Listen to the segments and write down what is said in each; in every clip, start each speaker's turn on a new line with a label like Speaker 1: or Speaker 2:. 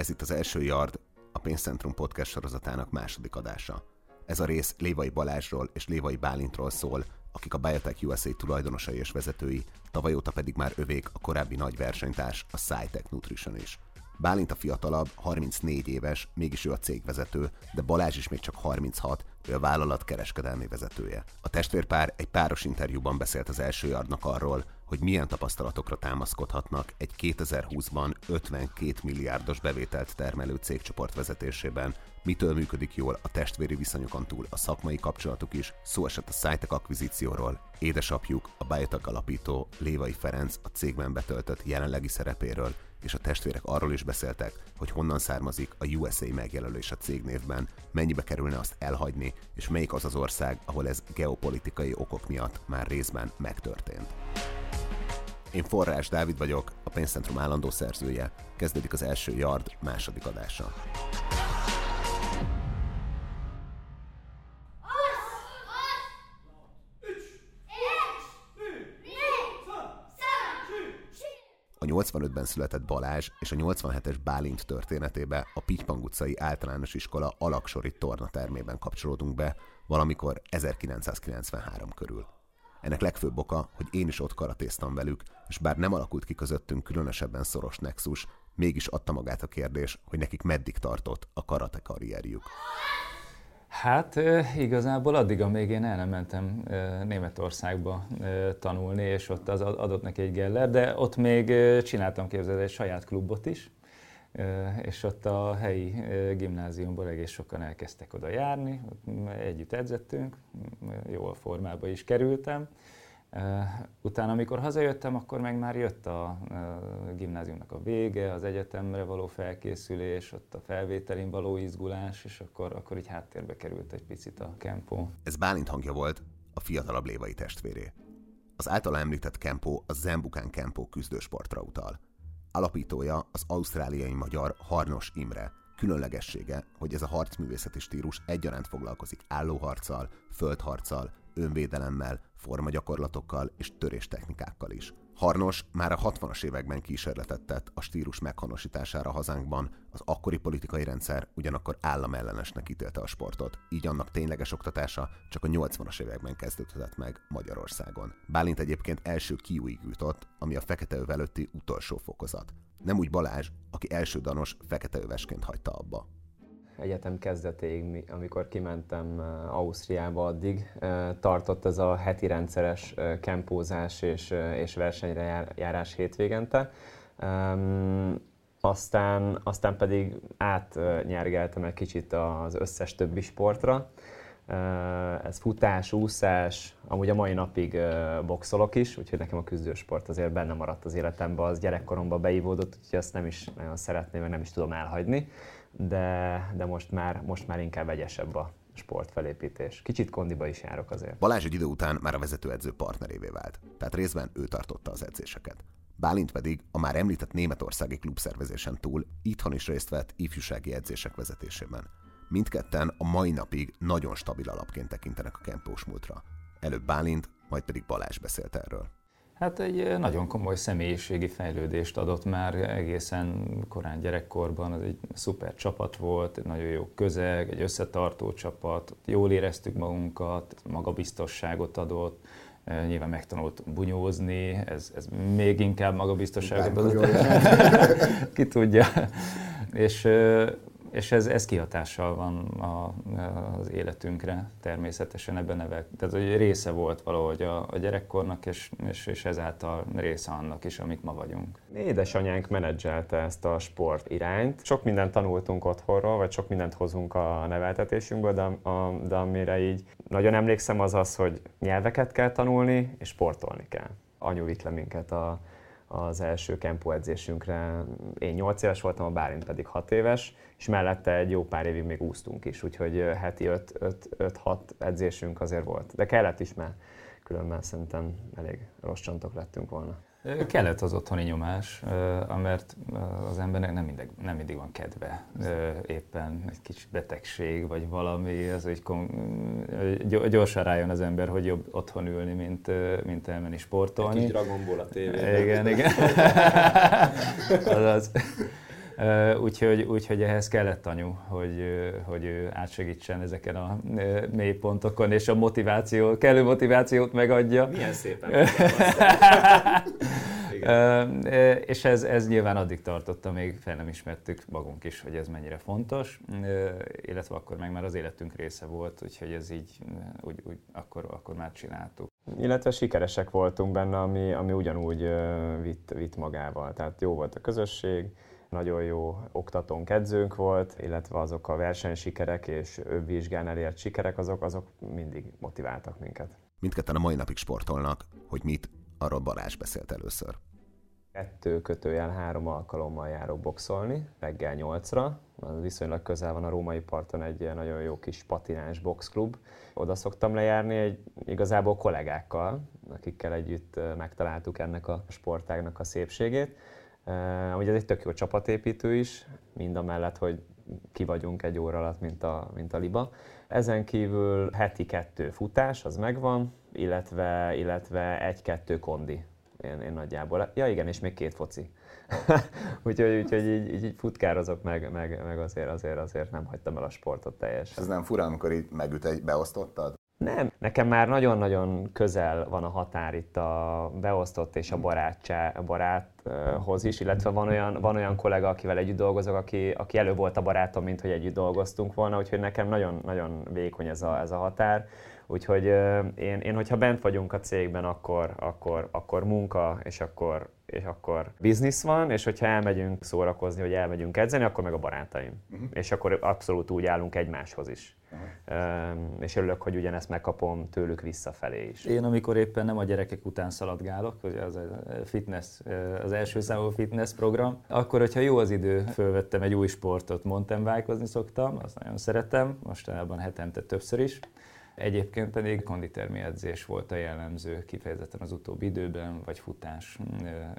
Speaker 1: Ez itt az első Yard, a Pénzcentrum podcast sorozatának második adása. Ez a rész Lévai Balázsról és Lévai Bálintról szól, akik a Biotech USA tulajdonosai és vezetői, tavaly óta pedig már övék a korábbi nagy versenytárs, a SciTech Nutrition is. Bálint a fiatalabb, 34 éves, mégis ő a cégvezető, de Balázs is még csak 36, ő a vállalat kereskedelmi vezetője. A testvérpár egy páros interjúban beszélt az első yardnak arról, hogy milyen tapasztalatokra támaszkodhatnak egy 2020-ban 52 milliárdos bevételt termelő cégcsoport vezetésében, mitől működik jól a testvéri viszonyokon túl a szakmai kapcsolatuk is, szó esett a Szájtek akvizícióról, édesapjuk, a Biotech alapító Lévai Ferenc a cégben betöltött jelenlegi szerepéről, és a testvérek arról is beszéltek, hogy honnan származik a USA megjelölés a cégnévben, mennyibe kerülne azt elhagyni, és melyik az az ország, ahol ez geopolitikai okok miatt már részben megtörtént. Én Forrás Dávid vagyok, a Pénzcentrum állandó szerzője. Kezdődik az első Yard második adása. A 85-ben született Balázs és a 87-es Bálint történetébe a Pitypang utcai általános iskola alaksori tornatermében kapcsolódunk be, valamikor 1993 körül. Ennek legfőbb oka, hogy én is ott karatéztam velük, és bár nem alakult ki közöttünk különösebben szoros nexus, mégis adta magát a kérdés, hogy nekik meddig tartott a karate karrierjük.
Speaker 2: Hát igazából addig, amíg én el nem mentem Németországba tanulni, és ott az adott neki egy geller, de ott még csináltam képzelni egy saját klubot is, és ott a helyi gimnáziumból egész sokan elkezdtek oda járni, együtt edzettünk, jól formába is kerültem. Utána, amikor hazajöttem, akkor meg már jött a gimnáziumnak a vége, az egyetemre való felkészülés, ott a felvételin való izgulás, és akkor, akkor így háttérbe került egy picit a kempó.
Speaker 1: Ez Bálint hangja volt, a fiatalabb lévai testvéré. Az általa említett kempó a Zembukán kempó küzdősportra utal. Alapítója az ausztráliai magyar Harnos Imre. Különlegessége, hogy ez a harcművészeti stílus egyaránt foglalkozik állóharccal, földharccal, önvédelemmel, formagyakorlatokkal és töréstechnikákkal is. Harnos már a 60-as években kísérletet tett a stílus meghonosítására hazánkban, az akkori politikai rendszer ugyanakkor államellenesnek ítélte a sportot, így annak tényleges oktatása csak a 80-as években kezdődött meg Magyarországon. Bálint egyébként első kiúig jutott, ami a fekete öv előtti utolsó fokozat. Nem úgy Balázs, aki első danos fekete övesként hagyta abba
Speaker 3: egyetem kezdetéig, amikor kimentem Ausztriába addig, tartott ez a heti rendszeres kempózás és, és versenyre járás hétvégente. Aztán, aztán pedig átnyergeltem egy kicsit az összes többi sportra. Ez futás, úszás, amúgy a mai napig boxolok is, úgyhogy nekem a küzdősport azért benne maradt az életemben, az gyerekkoromban beívódott, úgyhogy azt nem is nagyon szeretném, meg nem is tudom elhagyni de, de most, már, most már inkább egyesebb a sportfelépítés. Kicsit kondiba is járok azért.
Speaker 1: Balázs egy idő után már a vezetőedző partnerévé vált, tehát részben ő tartotta az edzéseket. Bálint pedig a már említett németországi klubszervezésen túl itthon is részt vett ifjúsági edzések vezetésében. Mindketten a mai napig nagyon stabil alapként tekintenek a kempós múltra. Előbb Bálint, majd pedig Balázs beszélt erről.
Speaker 2: Hát egy eh, nagyon komoly személyiségi fejlődést adott már egészen korán gyerekkorban, az egy szuper csapat volt, egy nagyon jó közeg, egy összetartó csapat, jól éreztük magunkat, magabiztosságot adott, eh, nyilván megtanult bunyózni, ez, ez még inkább magabiztosságot adott. Ki tudja. És eh, és ez, ez kihatással van a, az életünkre természetesen ebben nevel. Tehát, hogy része volt valahogy a, a gyerekkornak, és, és, és ezáltal része annak is, amit ma vagyunk.
Speaker 3: Édesanyánk menedzselte ezt a sport irányt. Sok mindent tanultunk otthonról, vagy sok mindent hozunk a neveltetésünkből, de, a, de amire így nagyon emlékszem az az, hogy nyelveket kell tanulni, és sportolni kell. Anyu vitt le minket a, az első kempó edzésünkre. Én 8 éves voltam, a Bálint pedig 6 éves, és mellette egy jó pár évig még úsztunk is, úgyhogy heti 5-6 edzésünk azért volt. De kellett is, mert különben szerintem elég rossz csontok lettünk volna.
Speaker 2: Kellett az otthoni nyomás, mert az embernek nem mindig, nem mindig van kedve. Éppen egy kicsi betegség, vagy valami, az egy gyorsan rájön az ember, hogy jobb otthon ülni, mint, mint elmenni sportolni. Egy
Speaker 3: kis Dragon Ball a tévében.
Speaker 2: Igen, igen. Azaz. Úgyhogy, úgyhogy ehhez kellett anyu, hogy, hogy ő átsegítsen ezeken a mély pontokon, és a motiváció, kellő motivációt megadja.
Speaker 3: Milyen szépen.
Speaker 2: És ez, ez nyilván addig tartott, amíg fel nem ismertük magunk is, hogy ez mennyire fontos, illetve akkor meg már az életünk része volt, úgyhogy ez így úgy, úgy akkor, akkor már csináltuk.
Speaker 3: Illetve sikeresek voltunk benne, ami, ami ugyanúgy vitt, vitt magával. Tehát jó volt a közösség, nagyon jó oktatónk, edzőnk volt, illetve azok a versenysikerek és vizsgán elért sikerek, azok, azok mindig motiváltak minket.
Speaker 1: Mindketten a mai napig sportolnak, hogy mit, arról Balázs beszélt először.
Speaker 3: Kettő kötőjel három alkalommal járok boxolni, reggel nyolcra. Viszonylag közel van a római parton egy ilyen nagyon jó kis patinás boxklub. Oda szoktam lejárni egy, igazából kollégákkal, akikkel együtt megtaláltuk ennek a sportágnak a szépségét. Ugye ez egy tök jó csapatépítő is, mind a mellett, hogy ki vagyunk egy óra alatt, mint a, mint a liba. Ezen kívül heti kettő futás, az megvan, illetve, illetve egy-kettő kondi. Én, én nagyjából. Ja igen, és még két foci. úgyhogy, úgyhogy így, így, így futkározok meg, meg, meg azért, azért, azért nem hagytam el a sportot teljesen.
Speaker 1: Ez nem fura, amikor így megüt egy, beosztottad?
Speaker 3: Nem, nekem már nagyon-nagyon közel van a határ itt a beosztott és a, barátság, a baráthoz is, illetve van olyan, van olyan kollega, akivel együtt dolgozok, aki, aki elő volt a barátom, mint hogy együtt dolgoztunk volna, úgyhogy nekem nagyon-nagyon vékony ez a, ez a határ. Úgyhogy én, én, hogyha bent vagyunk a cégben, akkor, akkor, akkor munka, és akkor, és akkor biznisz van, és hogyha elmegyünk szórakozni, vagy elmegyünk edzeni, akkor meg a barátaim. Uh-huh. És akkor abszolút úgy állunk egymáshoz is. Uh-huh. És örülök, hogy ugyanezt megkapom tőlük visszafelé is.
Speaker 2: Én, amikor éppen nem a gyerekek után szaladgálok, hogy az a fitness, az első számú fitness program, akkor, hogyha jó az idő, fölvettem egy új sportot, mountain bike szoktam, azt nagyon szeretem, mostanában hetente többször is. Egyébként pedig konditermi edzés volt a jellemző kifejezetten az utóbbi időben, vagy futás,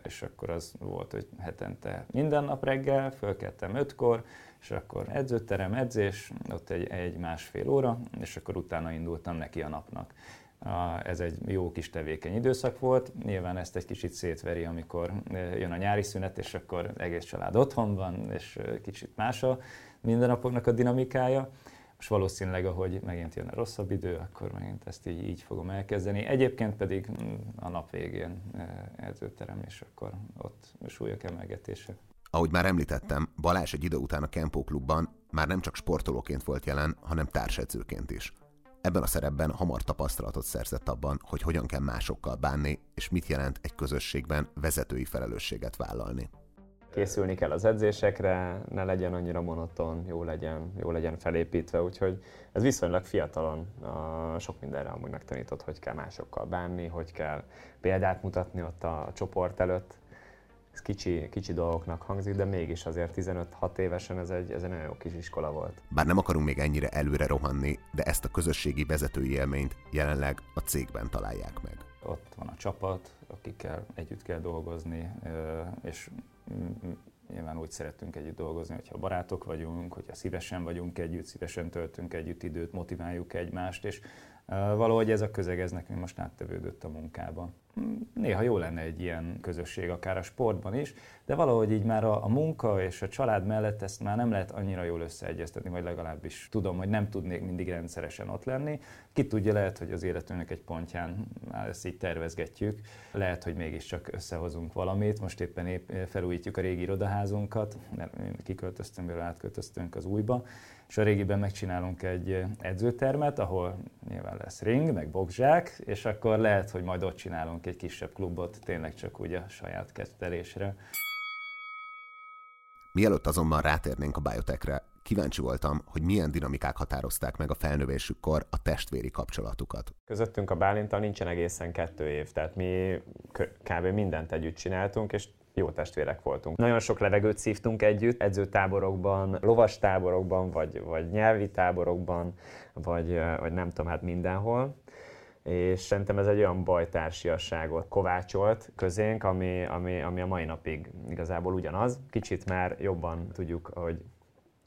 Speaker 2: és akkor az volt, hogy hetente minden nap reggel, fölkeltem ötkor, és akkor edzőterem, edzés, ott egy, egy másfél óra, és akkor utána indultam neki a napnak. Ez egy jó kis tevékeny időszak volt. Nyilván ezt egy kicsit szétveri, amikor jön a nyári szünet, és akkor egész család otthon van, és kicsit más a mindennapoknak a dinamikája és valószínűleg, ahogy megint jön a rosszabb idő, akkor megint ezt így, így fogom elkezdeni. Egyébként pedig mm, a nap végén eh, edzőterem, és akkor ott súlyok emelgetése.
Speaker 1: Ahogy már említettem, Balázs egy idő után a Kempó klubban már nem csak sportolóként volt jelen, hanem társedzőként is. Ebben a szerepben hamar tapasztalatot szerzett abban, hogy hogyan kell másokkal bánni, és mit jelent egy közösségben vezetői felelősséget vállalni
Speaker 3: készülni kell az edzésekre, ne legyen annyira monoton, jó legyen, jó legyen felépítve, úgyhogy ez viszonylag fiatalon a, sok mindenre amúgy megtanított, hogy kell másokkal bánni, hogy kell példát mutatni ott a csoport előtt. Ez kicsi, kicsi dolgoknak hangzik, de mégis azért 15-6 évesen ez egy, ez egy nagyon jó kis iskola volt.
Speaker 1: Bár nem akarunk még ennyire előre rohanni, de ezt a közösségi vezetői élményt jelenleg a cégben találják meg.
Speaker 2: Ott van a csapat, akikkel együtt kell dolgozni, és nyilván úgy szeretünk együtt dolgozni, hogyha barátok vagyunk, hogyha szívesen vagyunk együtt, szívesen töltünk együtt időt, motiváljuk egymást, és valahogy ez a közeg, ez nekünk most áttevődött a munkában néha jó lenne egy ilyen közösség, akár a sportban is, de valahogy így már a, a munka és a család mellett ezt már nem lehet annyira jól összeegyeztetni, vagy legalábbis tudom, hogy nem tudnék mindig rendszeresen ott lenni. Ki tudja, lehet, hogy az életünknek egy pontján ezt így tervezgetjük, lehet, hogy mégiscsak összehozunk valamit. Most éppen épp felújítjuk a régi irodaházunkat, mert kiköltöztünk, belőle átköltöztünk az újba, és a régiben megcsinálunk egy edzőtermet, ahol nyilván lesz ring, meg boxzsák, és akkor lehet, hogy majd ott csinálunk egy kisebb klubot, tényleg csak úgy a saját kettelésre.
Speaker 1: Mielőtt azonban rátérnénk a biotechre, kíváncsi voltam, hogy milyen dinamikák határozták meg a felnövésükkor a testvéri kapcsolatukat.
Speaker 3: Közöttünk a Bálintal nincsen egészen kettő év, tehát mi kb. mindent együtt csináltunk, és jó testvérek voltunk. Nagyon sok levegőt szívtunk együtt, edzőtáborokban, lovastáborokban, vagy, vagy nyelvi táborokban, vagy, vagy nem tudom, hát mindenhol és szerintem ez egy olyan bajtársiasságot kovácsolt közénk, ami, ami, ami a mai napig igazából ugyanaz. Kicsit már jobban tudjuk, hogy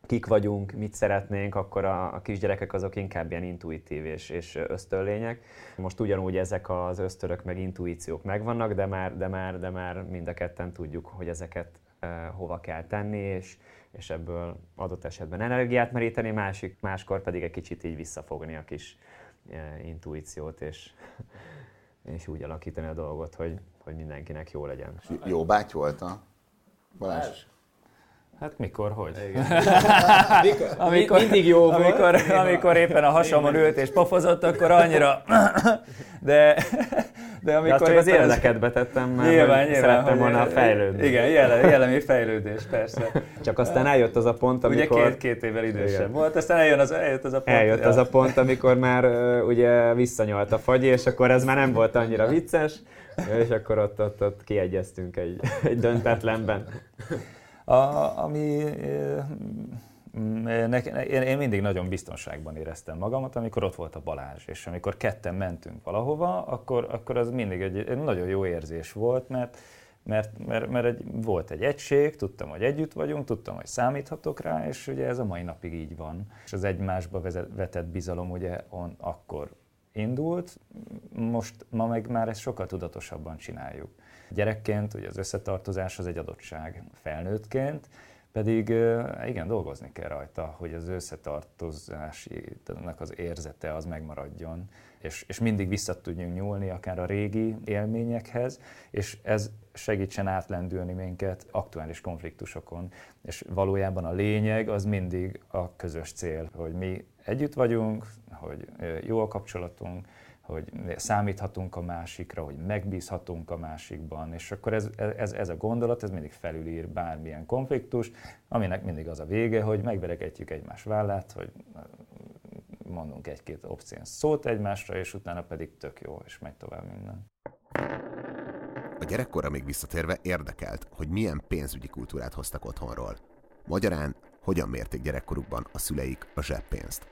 Speaker 3: kik vagyunk, mit szeretnénk, akkor a, a kisgyerekek azok inkább ilyen intuitív és, és ösztönlények. Most ugyanúgy ezek az ösztörök meg intuíciók megvannak, de már, de már, de már mind a ketten tudjuk, hogy ezeket hova kell tenni, és, és ebből adott esetben energiát meríteni, másik, máskor pedig egy kicsit így visszafogni a kis intuíciót, és, és úgy alakítani a dolgot, hogy, hogy mindenkinek jó legyen.
Speaker 1: Jó báty volt a Balázs?
Speaker 2: Hát mikor, hogy?
Speaker 3: mikor, amikor, mindig jó
Speaker 2: volt. Amikor, amikor éppen a hasamon ült és pofozott, akkor annyira... De,
Speaker 3: de amikor de csak az érdeket betettem, mert nyilván, nyilván, szerettem volna fejlődni.
Speaker 2: Igen, jellemi fejlődés, persze.
Speaker 3: Csak aztán eljött az a pont, amikor...
Speaker 2: Ugye két, két évvel idősebb igen. volt, aztán eljön az, eljött az a pont.
Speaker 3: Eljött az a pont, amikor már ugye visszanyalt a fagy, és akkor ez már nem volt annyira vicces, és akkor ott, ott, ott kiegyeztünk egy, egy döntetlenben.
Speaker 2: A, ami ne, én, én mindig nagyon biztonságban éreztem magamat, amikor ott volt a Balázs, és amikor ketten mentünk valahova, akkor, akkor az mindig egy, egy nagyon jó érzés volt, mert, mert, mert, mert egy, volt egy egység, tudtam, hogy együtt vagyunk, tudtam, hogy számíthatok rá, és ugye ez a mai napig így van. És az egymásba vetett bizalom ugye on, akkor indult, most ma meg már ezt sokkal tudatosabban csináljuk. Gyerekként ugye az összetartozás az egy adottság, felnőttként pedig igen, dolgozni kell rajta, hogy az összetartozási az érzete az megmaradjon, és, és mindig vissza tudjunk nyúlni akár a régi élményekhez, és ez segítsen átlendülni minket aktuális konfliktusokon. És valójában a lényeg az mindig a közös cél, hogy mi együtt vagyunk, hogy jó a kapcsolatunk, hogy számíthatunk a másikra, hogy megbízhatunk a másikban, és akkor ez, ez, ez a gondolat, ez mindig felülír bármilyen konfliktus, aminek mindig az a vége, hogy megveregetjük egymás vállát, hogy mondunk egy-két opciós szót egymásra, és utána pedig tök jó, és megy tovább minden.
Speaker 1: A gyerekkorra még visszatérve érdekelt, hogy milyen pénzügyi kultúrát hoztak otthonról. Magyarán hogyan mérték gyerekkorukban a szüleik a zseppénzt.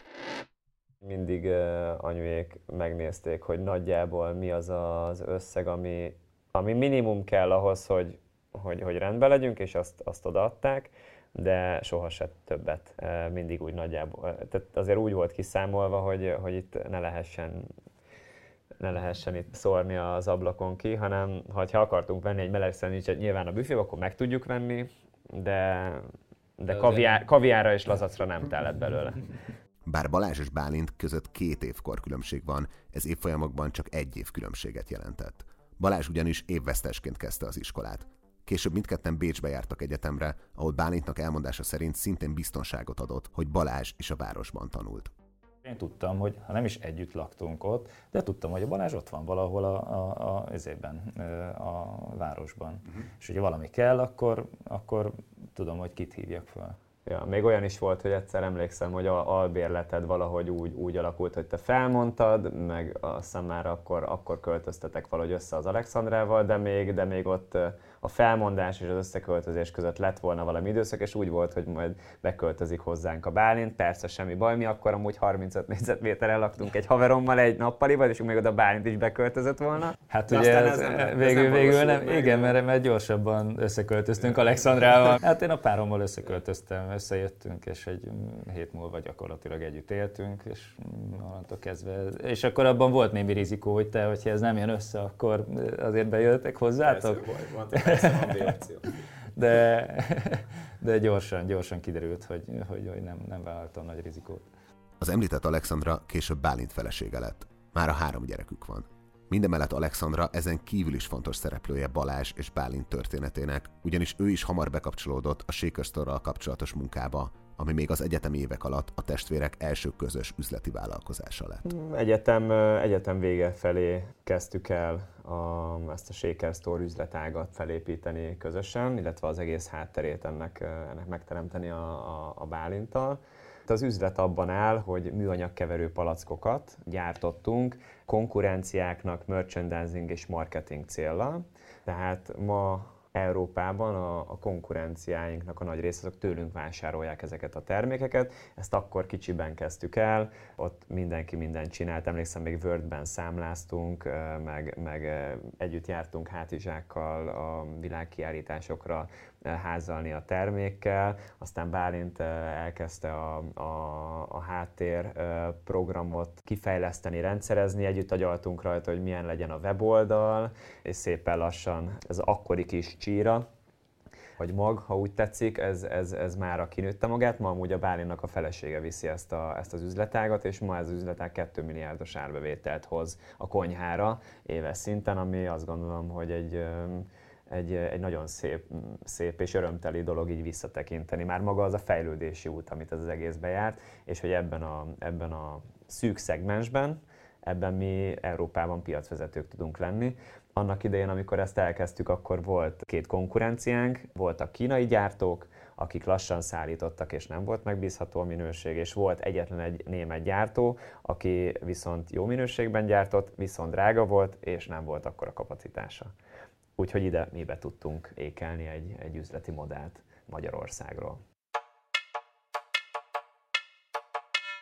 Speaker 3: Mindig uh, anyuék megnézték, hogy nagyjából mi az az összeg, ami, ami minimum kell ahhoz, hogy, hogy, hogy rendben legyünk, és azt, azt odaadták, de soha se többet, uh, mindig úgy nagyjából. Tehát azért úgy volt kiszámolva, hogy, hogy itt ne lehessen ne lehessen itt szórni az ablakon ki, hanem ha akartunk venni egy meleg szendvicset nyilván a büfébe, akkor meg tudjuk venni, de, de kaviár, kaviára és lazacra nem tellett belőle.
Speaker 1: Bár Balázs és Bálint között két év korkülönbség van, ez évfolyamokban csak egy év különbséget jelentett. Balázs ugyanis évvesztesként kezdte az iskolát. Később mindketten Bécsbe jártak egyetemre, ahol Bálintnak elmondása szerint szintén biztonságot adott, hogy Balázs is a városban tanult.
Speaker 2: Én tudtam, hogy ha nem is együtt laktunk ott, de tudtam, hogy a Balázs ott van valahol a, a, a, ezében, a városban. Uh-huh. És hogyha valami kell, akkor, akkor tudom, hogy kit hívjak fel.
Speaker 3: Ja, még olyan is volt, hogy egyszer emlékszem, hogy a albérleted valahogy úgy, úgy alakult, hogy te felmondtad, meg aztán már akkor, akkor költöztetek valahogy össze az Alexandrával, de még, de még ott a felmondás és az összeköltözés között lett volna valami időszak, és úgy volt, hogy majd beköltözik hozzánk a Bálint. Persze semmi baj, mi akkor amúgy 35 négyzetméterrel laktunk egy haverommal egy nappaliban, és még oda Bálint is beköltözött volna.
Speaker 2: Hát De ugye ez, ez nem, végül, nem végül nem, meg, igen, mert, mert gyorsabban összeköltöztünk Alexandrával. Hát én a párommal összeköltöztem, összejöttünk, és egy hét múlva gyakorlatilag együtt éltünk, és onnantól kezdve. És akkor abban volt némi rizikó, hogy te, hogyha ez nem jön össze, akkor azért bejöttek hozzátok. Persze, de, de gyorsan, gyorsan kiderült, hogy, hogy, hogy nem, nem vállalta nagy rizikót.
Speaker 1: Az említett Alexandra később Bálint felesége lett. Már a három gyerekük van. Mindemellett Alexandra ezen kívül is fontos szereplője Balázs és Bálint történetének, ugyanis ő is hamar bekapcsolódott a Shaker kapcsolatos munkába, ami még az egyetemi évek alatt a testvérek első közös üzleti vállalkozása lett.
Speaker 3: Egyetem, egyetem vége felé kezdtük el a, ezt a Shaker Store üzletágat felépíteni közösen, illetve az egész hátterét ennek, ennek megteremteni a, a, a Bálintal. Az üzlet abban áll, hogy műanyagkeverő palackokat gyártottunk konkurenciáknak merchandising és marketing célra. Tehát ma Európában a, a konkurenciáinknak a nagy része azok tőlünk vásárolják ezeket a termékeket. Ezt akkor kicsiben kezdtük el, ott mindenki mindent csinált. Emlékszem, még Wordben számláztunk, meg, meg együtt jártunk hátizsákkal a világkiállításokra házalni a termékkel, aztán Bálint elkezdte a, a, a háttér programot kifejleszteni, rendszerezni, együtt agyaltunk rajta, hogy milyen legyen a weboldal, és szépen lassan ez akkori kis csíra, vagy mag, ha úgy tetszik, ez, ez, ez már kinőtte magát. Ma amúgy a Bálinnak a felesége viszi ezt, a, ezt az üzletágat, és ma ez az üzletág 2 milliárdos árbevételt hoz a konyhára éves szinten, ami azt gondolom, hogy egy egy, egy nagyon szép, szép és örömteli dolog így visszatekinteni. Már maga az a fejlődési út, amit ez az egész bejárt, és hogy ebben a, ebben a szűk szegmensben, ebben mi Európában piacvezetők tudunk lenni. Annak idején, amikor ezt elkezdtük, akkor volt két konkurenciánk, voltak kínai gyártók, akik lassan szállítottak, és nem volt megbízható a minőség, és volt egyetlen egy német gyártó, aki viszont jó minőségben gyártott, viszont drága volt, és nem volt akkor a kapacitása. Úgyhogy ide mi be tudtunk ékelni egy, egy üzleti modellt Magyarországról.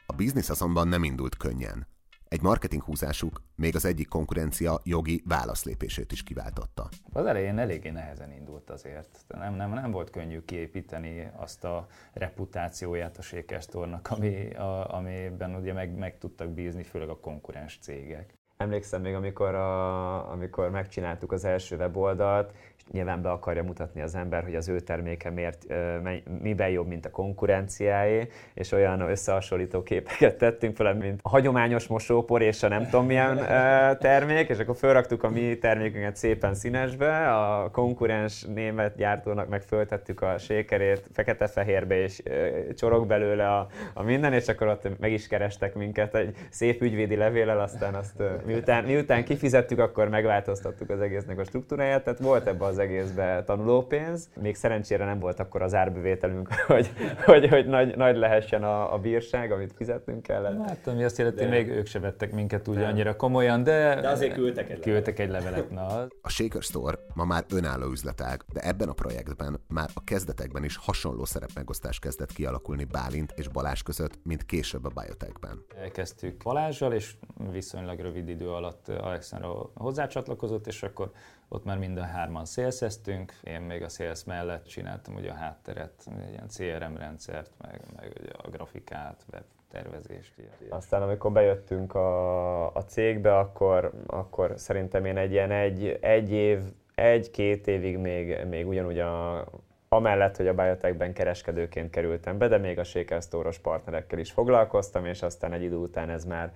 Speaker 1: A biznisz azonban nem indult könnyen. Egy marketing húzásuk még az egyik konkurencia jogi válaszlépését is kiváltotta.
Speaker 2: Az elején eléggé nehezen indult azért. Nem, nem, nem volt könnyű kiépíteni azt a reputációját a Sékestornak, ami, a, amiben ugye meg, meg tudtak bízni, főleg a konkurens cégek.
Speaker 3: Emlékszem még, amikor, a, amikor megcsináltuk az első weboldalt, nyilván be akarja mutatni az ember, hogy az ő terméke miért, miben jobb, mint a konkurenciáé, és olyan összehasonlító képeket tettünk fel, mint a hagyományos mosópor és a nem tudom milyen termék, és akkor felraktuk a mi termékünket szépen színesbe, a konkurens német gyártónak meg föltettük a sékerét fekete-fehérbe, és csorog belőle a, a minden, és akkor ott meg is kerestek minket egy szép ügyvédi levélel, aztán azt miután, miután kifizettük, akkor megváltoztattuk az egésznek a struktúráját, tehát volt ebbe az egészbe tanulópénz. Még szerencsére nem volt akkor az árbevételünk, hogy, hogy, hogy nagy, nagy lehessen a, a bírság, amit fizetnünk kellett.
Speaker 2: Hát, ami azt jelenti, de... még ők se vettek minket úgy annyira komolyan, de,
Speaker 4: de azért küldtek egy,
Speaker 2: küldtek egy levelet. Na.
Speaker 1: A Shaker Store ma már önálló üzletág, de ebben a projektben már a kezdetekben is hasonló szerepmegosztás kezdett kialakulni Bálint és Balázs között, mint később a Biotechben.
Speaker 2: Elkezdtük Balázsjal, és viszonylag rövid idő alatt Alexandra hozzácsatlakozott, és akkor ott már mind a hárman szélszeztünk, én még a szélsz mellett csináltam ugye a hátteret, egy ilyen CRM rendszert, meg, meg ugye a grafikát, web tervezést. Ilyen.
Speaker 3: Aztán amikor bejöttünk a, a cégbe, akkor, akkor szerintem én egy ilyen egy, egy év, egy-két évig még, még ugyanúgy a, amellett, hogy a biotechben kereskedőként kerültem be, de még a Shaker partnerekkel is foglalkoztam, és aztán egy idő után ez már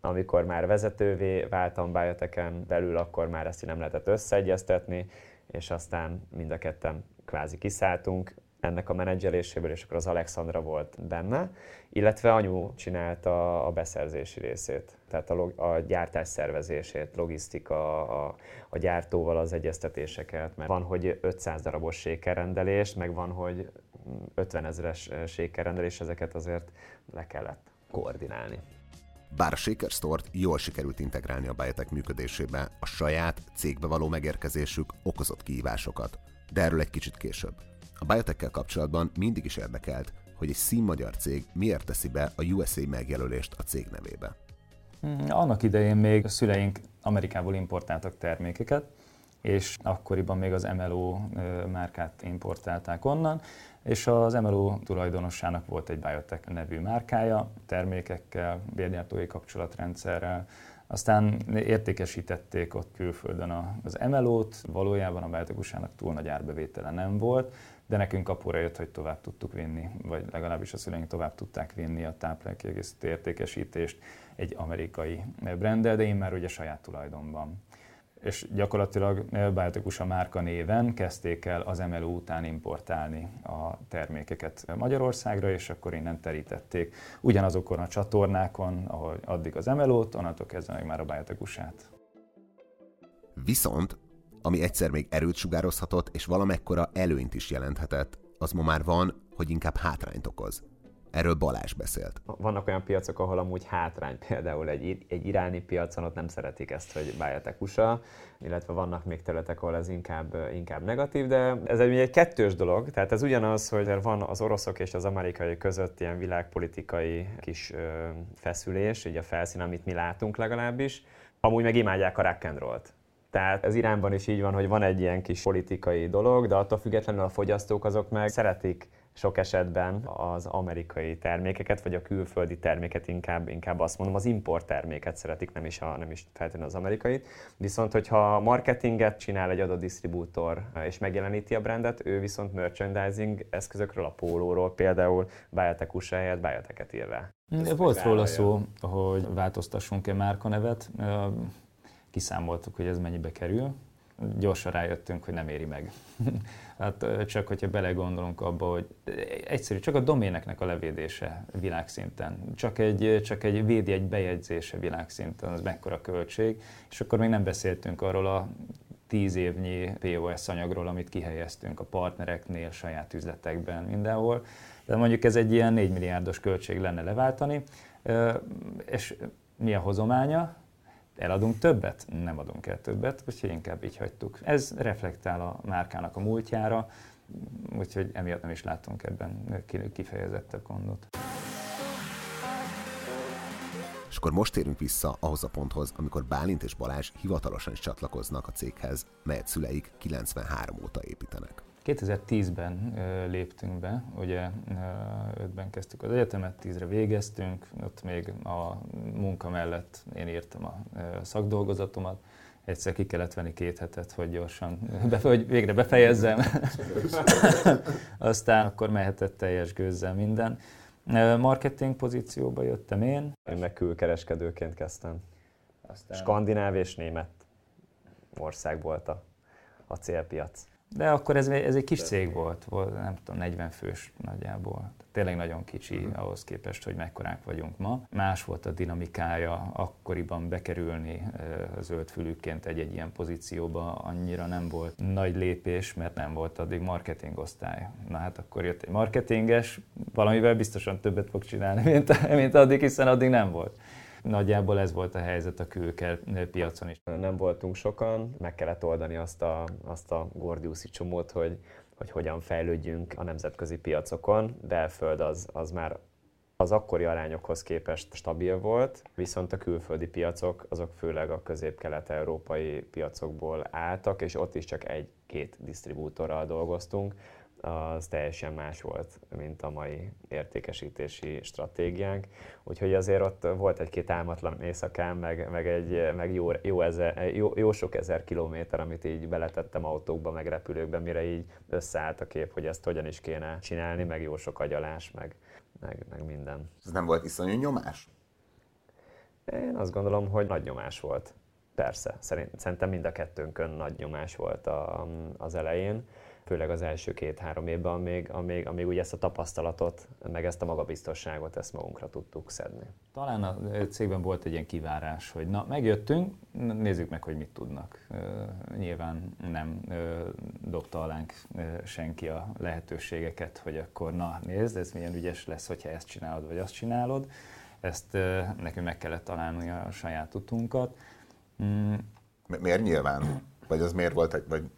Speaker 3: amikor már vezetővé váltam bioteken belül, akkor már ezt nem lehetett összeegyeztetni, és aztán mind a ketten kvázi kiszálltunk ennek a menedzseléséből, és akkor az Alexandra volt benne, illetve anyu csinálta a beszerzési részét, tehát a, log- a gyártás szervezését, logisztika, a, a gyártóval az egyeztetéseket, mert van, hogy 500 darabos sékerrendelés, meg van, hogy 50 ezeres sékerrendelés, ezeket azért le kellett koordinálni.
Speaker 1: Bár a Shaker Store-t jól sikerült integrálni a Biotech működésébe, a saját cégbe való megérkezésük okozott kihívásokat, de erről egy kicsit később. A biotech kapcsolatban mindig is érdekelt, hogy egy színmagyar cég miért teszi be a USA megjelölést a cég nevébe.
Speaker 2: Hmm, annak idején még a szüleink Amerikából importáltak termékeket, és akkoriban még az MLO márkát importálták onnan, és az MLO tulajdonossának volt egy Biotech nevű márkája, termékekkel, bérgyártói kapcsolatrendszerrel, aztán értékesítették ott külföldön az MLO-t, valójában a biotech túl nagy árbevétele nem volt, de nekünk kapura jött, hogy tovább tudtuk vinni, vagy legalábbis a szüleink tovább tudták vinni a táplálékkiegészítő értékesítést egy amerikai branddel, de én már ugye saját tulajdonban és gyakorlatilag Baltikus a márka néven kezdték el az emelő után importálni a termékeket Magyarországra, és akkor innen terítették ugyanazokon a csatornákon, ahol addig az emelót, onnantól kezdve meg már a Baltikusát.
Speaker 1: Viszont, ami egyszer még erőt sugározhatott, és valamekkora előnyt is jelenthetett, az ma már van, hogy inkább hátrányt okoz. Erről Balázs beszélt.
Speaker 3: Vannak olyan piacok, ahol amúgy hátrány, például egy, egy iráni piacon ott nem szeretik ezt, hogy bájatek USA, illetve vannak még területek, ahol ez inkább, inkább negatív, de ez egy, egy kettős dolog, tehát ez ugyanaz, hogy van az oroszok és az amerikai között ilyen világpolitikai kis ö, feszülés, így a felszín, amit mi látunk legalábbis, amúgy meg imádják a rock and roll-t. Tehát ez Iránban is így van, hogy van egy ilyen kis politikai dolog, de attól függetlenül a fogyasztók azok meg szeretik sok esetben az amerikai termékeket, vagy a külföldi terméket inkább, inkább azt mondom, az import terméket szeretik, nem is, a, nem is feltétlenül az amerikait. Viszont, hogyha marketinget csinál egy adott disztribútor, és megjeleníti a brandet, ő viszont merchandising eszközökről, a pólóról például biotech USA helyett biotech ír rá.
Speaker 2: Volt róla szó, hogy változtassunk-e márkanevet. Kiszámoltuk, hogy ez mennyibe kerül gyorsan rájöttünk, hogy nem éri meg. hát csak hogyha belegondolunk abba, hogy egyszerű, csak a doméneknek a levédése világszinten, csak egy, csak egy védjegy bejegyzése világszinten, az mekkora költség, és akkor még nem beszéltünk arról a tíz évnyi POS anyagról, amit kihelyeztünk a partnereknél, saját üzletekben, mindenhol. De mondjuk ez egy ilyen 4 milliárdos költség lenne leváltani, és mi a hozománya? Eladunk többet? Nem adunk el többet, úgyhogy inkább így hagytuk. Ez reflektál a márkának a múltjára, úgyhogy emiatt nem is látunk ebben kifejezettebb gondot.
Speaker 1: És akkor most térünk vissza ahhoz a ponthoz, amikor Bálint és Balázs hivatalosan is csatlakoznak a céghez, melyet szüleik 93 óta építenek.
Speaker 2: 2010-ben léptünk be, ugye 5-ben kezdtük az egyetemet, 10-re végeztünk, ott még a munka mellett én írtam a szakdolgozatomat, egyszer ki kellett venni két hetet, hogy gyorsan, be, hogy végre befejezzem. Aztán akkor mehetett teljes gőzzel minden. Marketing pozícióba jöttem én.
Speaker 3: Én meg külkereskedőként kezdtem. Aztán... Skandináv és német ország volt a, a célpiac.
Speaker 2: De akkor ez, ez egy kis cég volt, volt, nem tudom, 40 fős nagyjából. Tényleg nagyon kicsi uh-huh. ahhoz képest, hogy mekkorák vagyunk ma. Más volt a dinamikája akkoriban bekerülni zöldfülükként egy-egy ilyen pozícióba, annyira nem volt nagy lépés, mert nem volt addig marketingosztály. Na hát akkor jött egy marketinges, valamivel biztosan többet fog csinálni, mint, mint addig, hiszen addig nem volt. Nagyjából ez volt a helyzet a külker piacon is.
Speaker 3: Nem voltunk sokan, meg kellett oldani azt a, azt a gordiuszi csomót, hogy, hogy hogyan fejlődjünk a nemzetközi piacokon. Belföld az, az már az akkori arányokhoz képest stabil volt, viszont a külföldi piacok azok főleg a közép-kelet-európai piacokból álltak, és ott is csak egy-két disztribútorral dolgoztunk, az teljesen más volt, mint a mai értékesítési stratégiánk. Úgyhogy azért ott volt egy-két álmatlan éjszakán, meg, meg, egy, meg jó, jó, ezer, jó, jó sok ezer kilométer, amit így beletettem autókba, meg repülőkbe, mire így összeállt a kép, hogy ezt hogyan is kéne csinálni, meg jó sok agyalás, meg, meg, meg minden.
Speaker 1: Ez nem volt iszonyú nyomás?
Speaker 3: Én azt gondolom, hogy nagy nyomás volt. Persze, szerint, szerintem mind a kettőnkön nagy nyomás volt a, az elején főleg az első két-három évben, amíg, amíg, amíg ugye ezt a tapasztalatot, meg ezt a magabiztosságot, ezt magunkra tudtuk szedni.
Speaker 2: Talán a cégben volt egy ilyen kivárás, hogy na, megjöttünk, nézzük meg, hogy mit tudnak. Nyilván nem dobta alánk senki a lehetőségeket, hogy akkor na, nézd, ez milyen ügyes lesz, hogyha ezt csinálod, vagy azt csinálod. Ezt nekünk meg kellett találni a saját utunkat.
Speaker 1: Mm. Miért nyilván? Vagy az miért volt, egy, vagy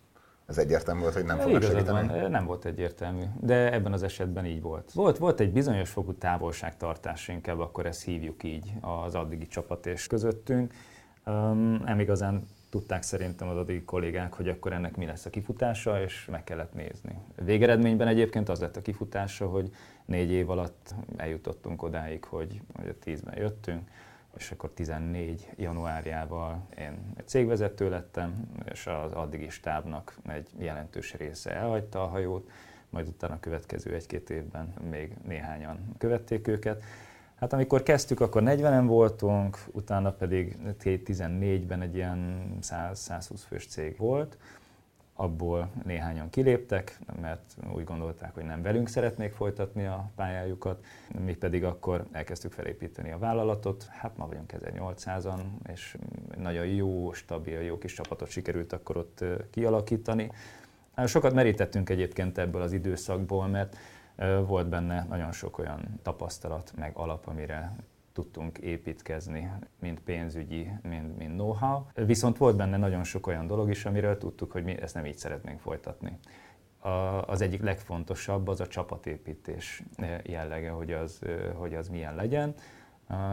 Speaker 1: ez egyértelmű volt, hogy nem fognak segíteni?
Speaker 2: Van, nem volt egyértelmű, de ebben az esetben így volt. Volt, volt egy bizonyos fokú távolságtartás, inkább akkor ezt hívjuk így az addigi csapat és közöttünk. Um, nem igazán tudták szerintem az addigi kollégák, hogy akkor ennek mi lesz a kifutása, és meg kellett nézni. Végeredményben egyébként az lett a kifutása, hogy négy év alatt eljutottunk odáig, hogy, hogy a tízben jöttünk, és akkor 14 januárjával én cégvezető lettem, és az addigi stábnak egy jelentős része elhagyta a hajót, majd utána a következő egy-két évben még néhányan követték őket. Hát amikor kezdtük, akkor 40-en voltunk, utána pedig 2014-ben egy ilyen 100-120 fős cég volt, abból néhányan kiléptek, mert úgy gondolták, hogy nem velünk szeretnék folytatni a pályájukat. Mi pedig akkor elkezdtük felépíteni a vállalatot. Hát ma vagyunk 1800-an, és nagyon jó, stabil, jó kis csapatot sikerült akkor ott kialakítani. Sokat merítettünk egyébként ebből az időszakból, mert volt benne nagyon sok olyan tapasztalat, meg alap, amire tudtunk építkezni, mint pénzügyi, mint, mint know-how. Viszont volt benne nagyon sok olyan dolog is, amiről tudtuk, hogy mi ezt nem így szeretnénk folytatni. A, az egyik legfontosabb az a csapatépítés jellege, hogy az, hogy az milyen legyen,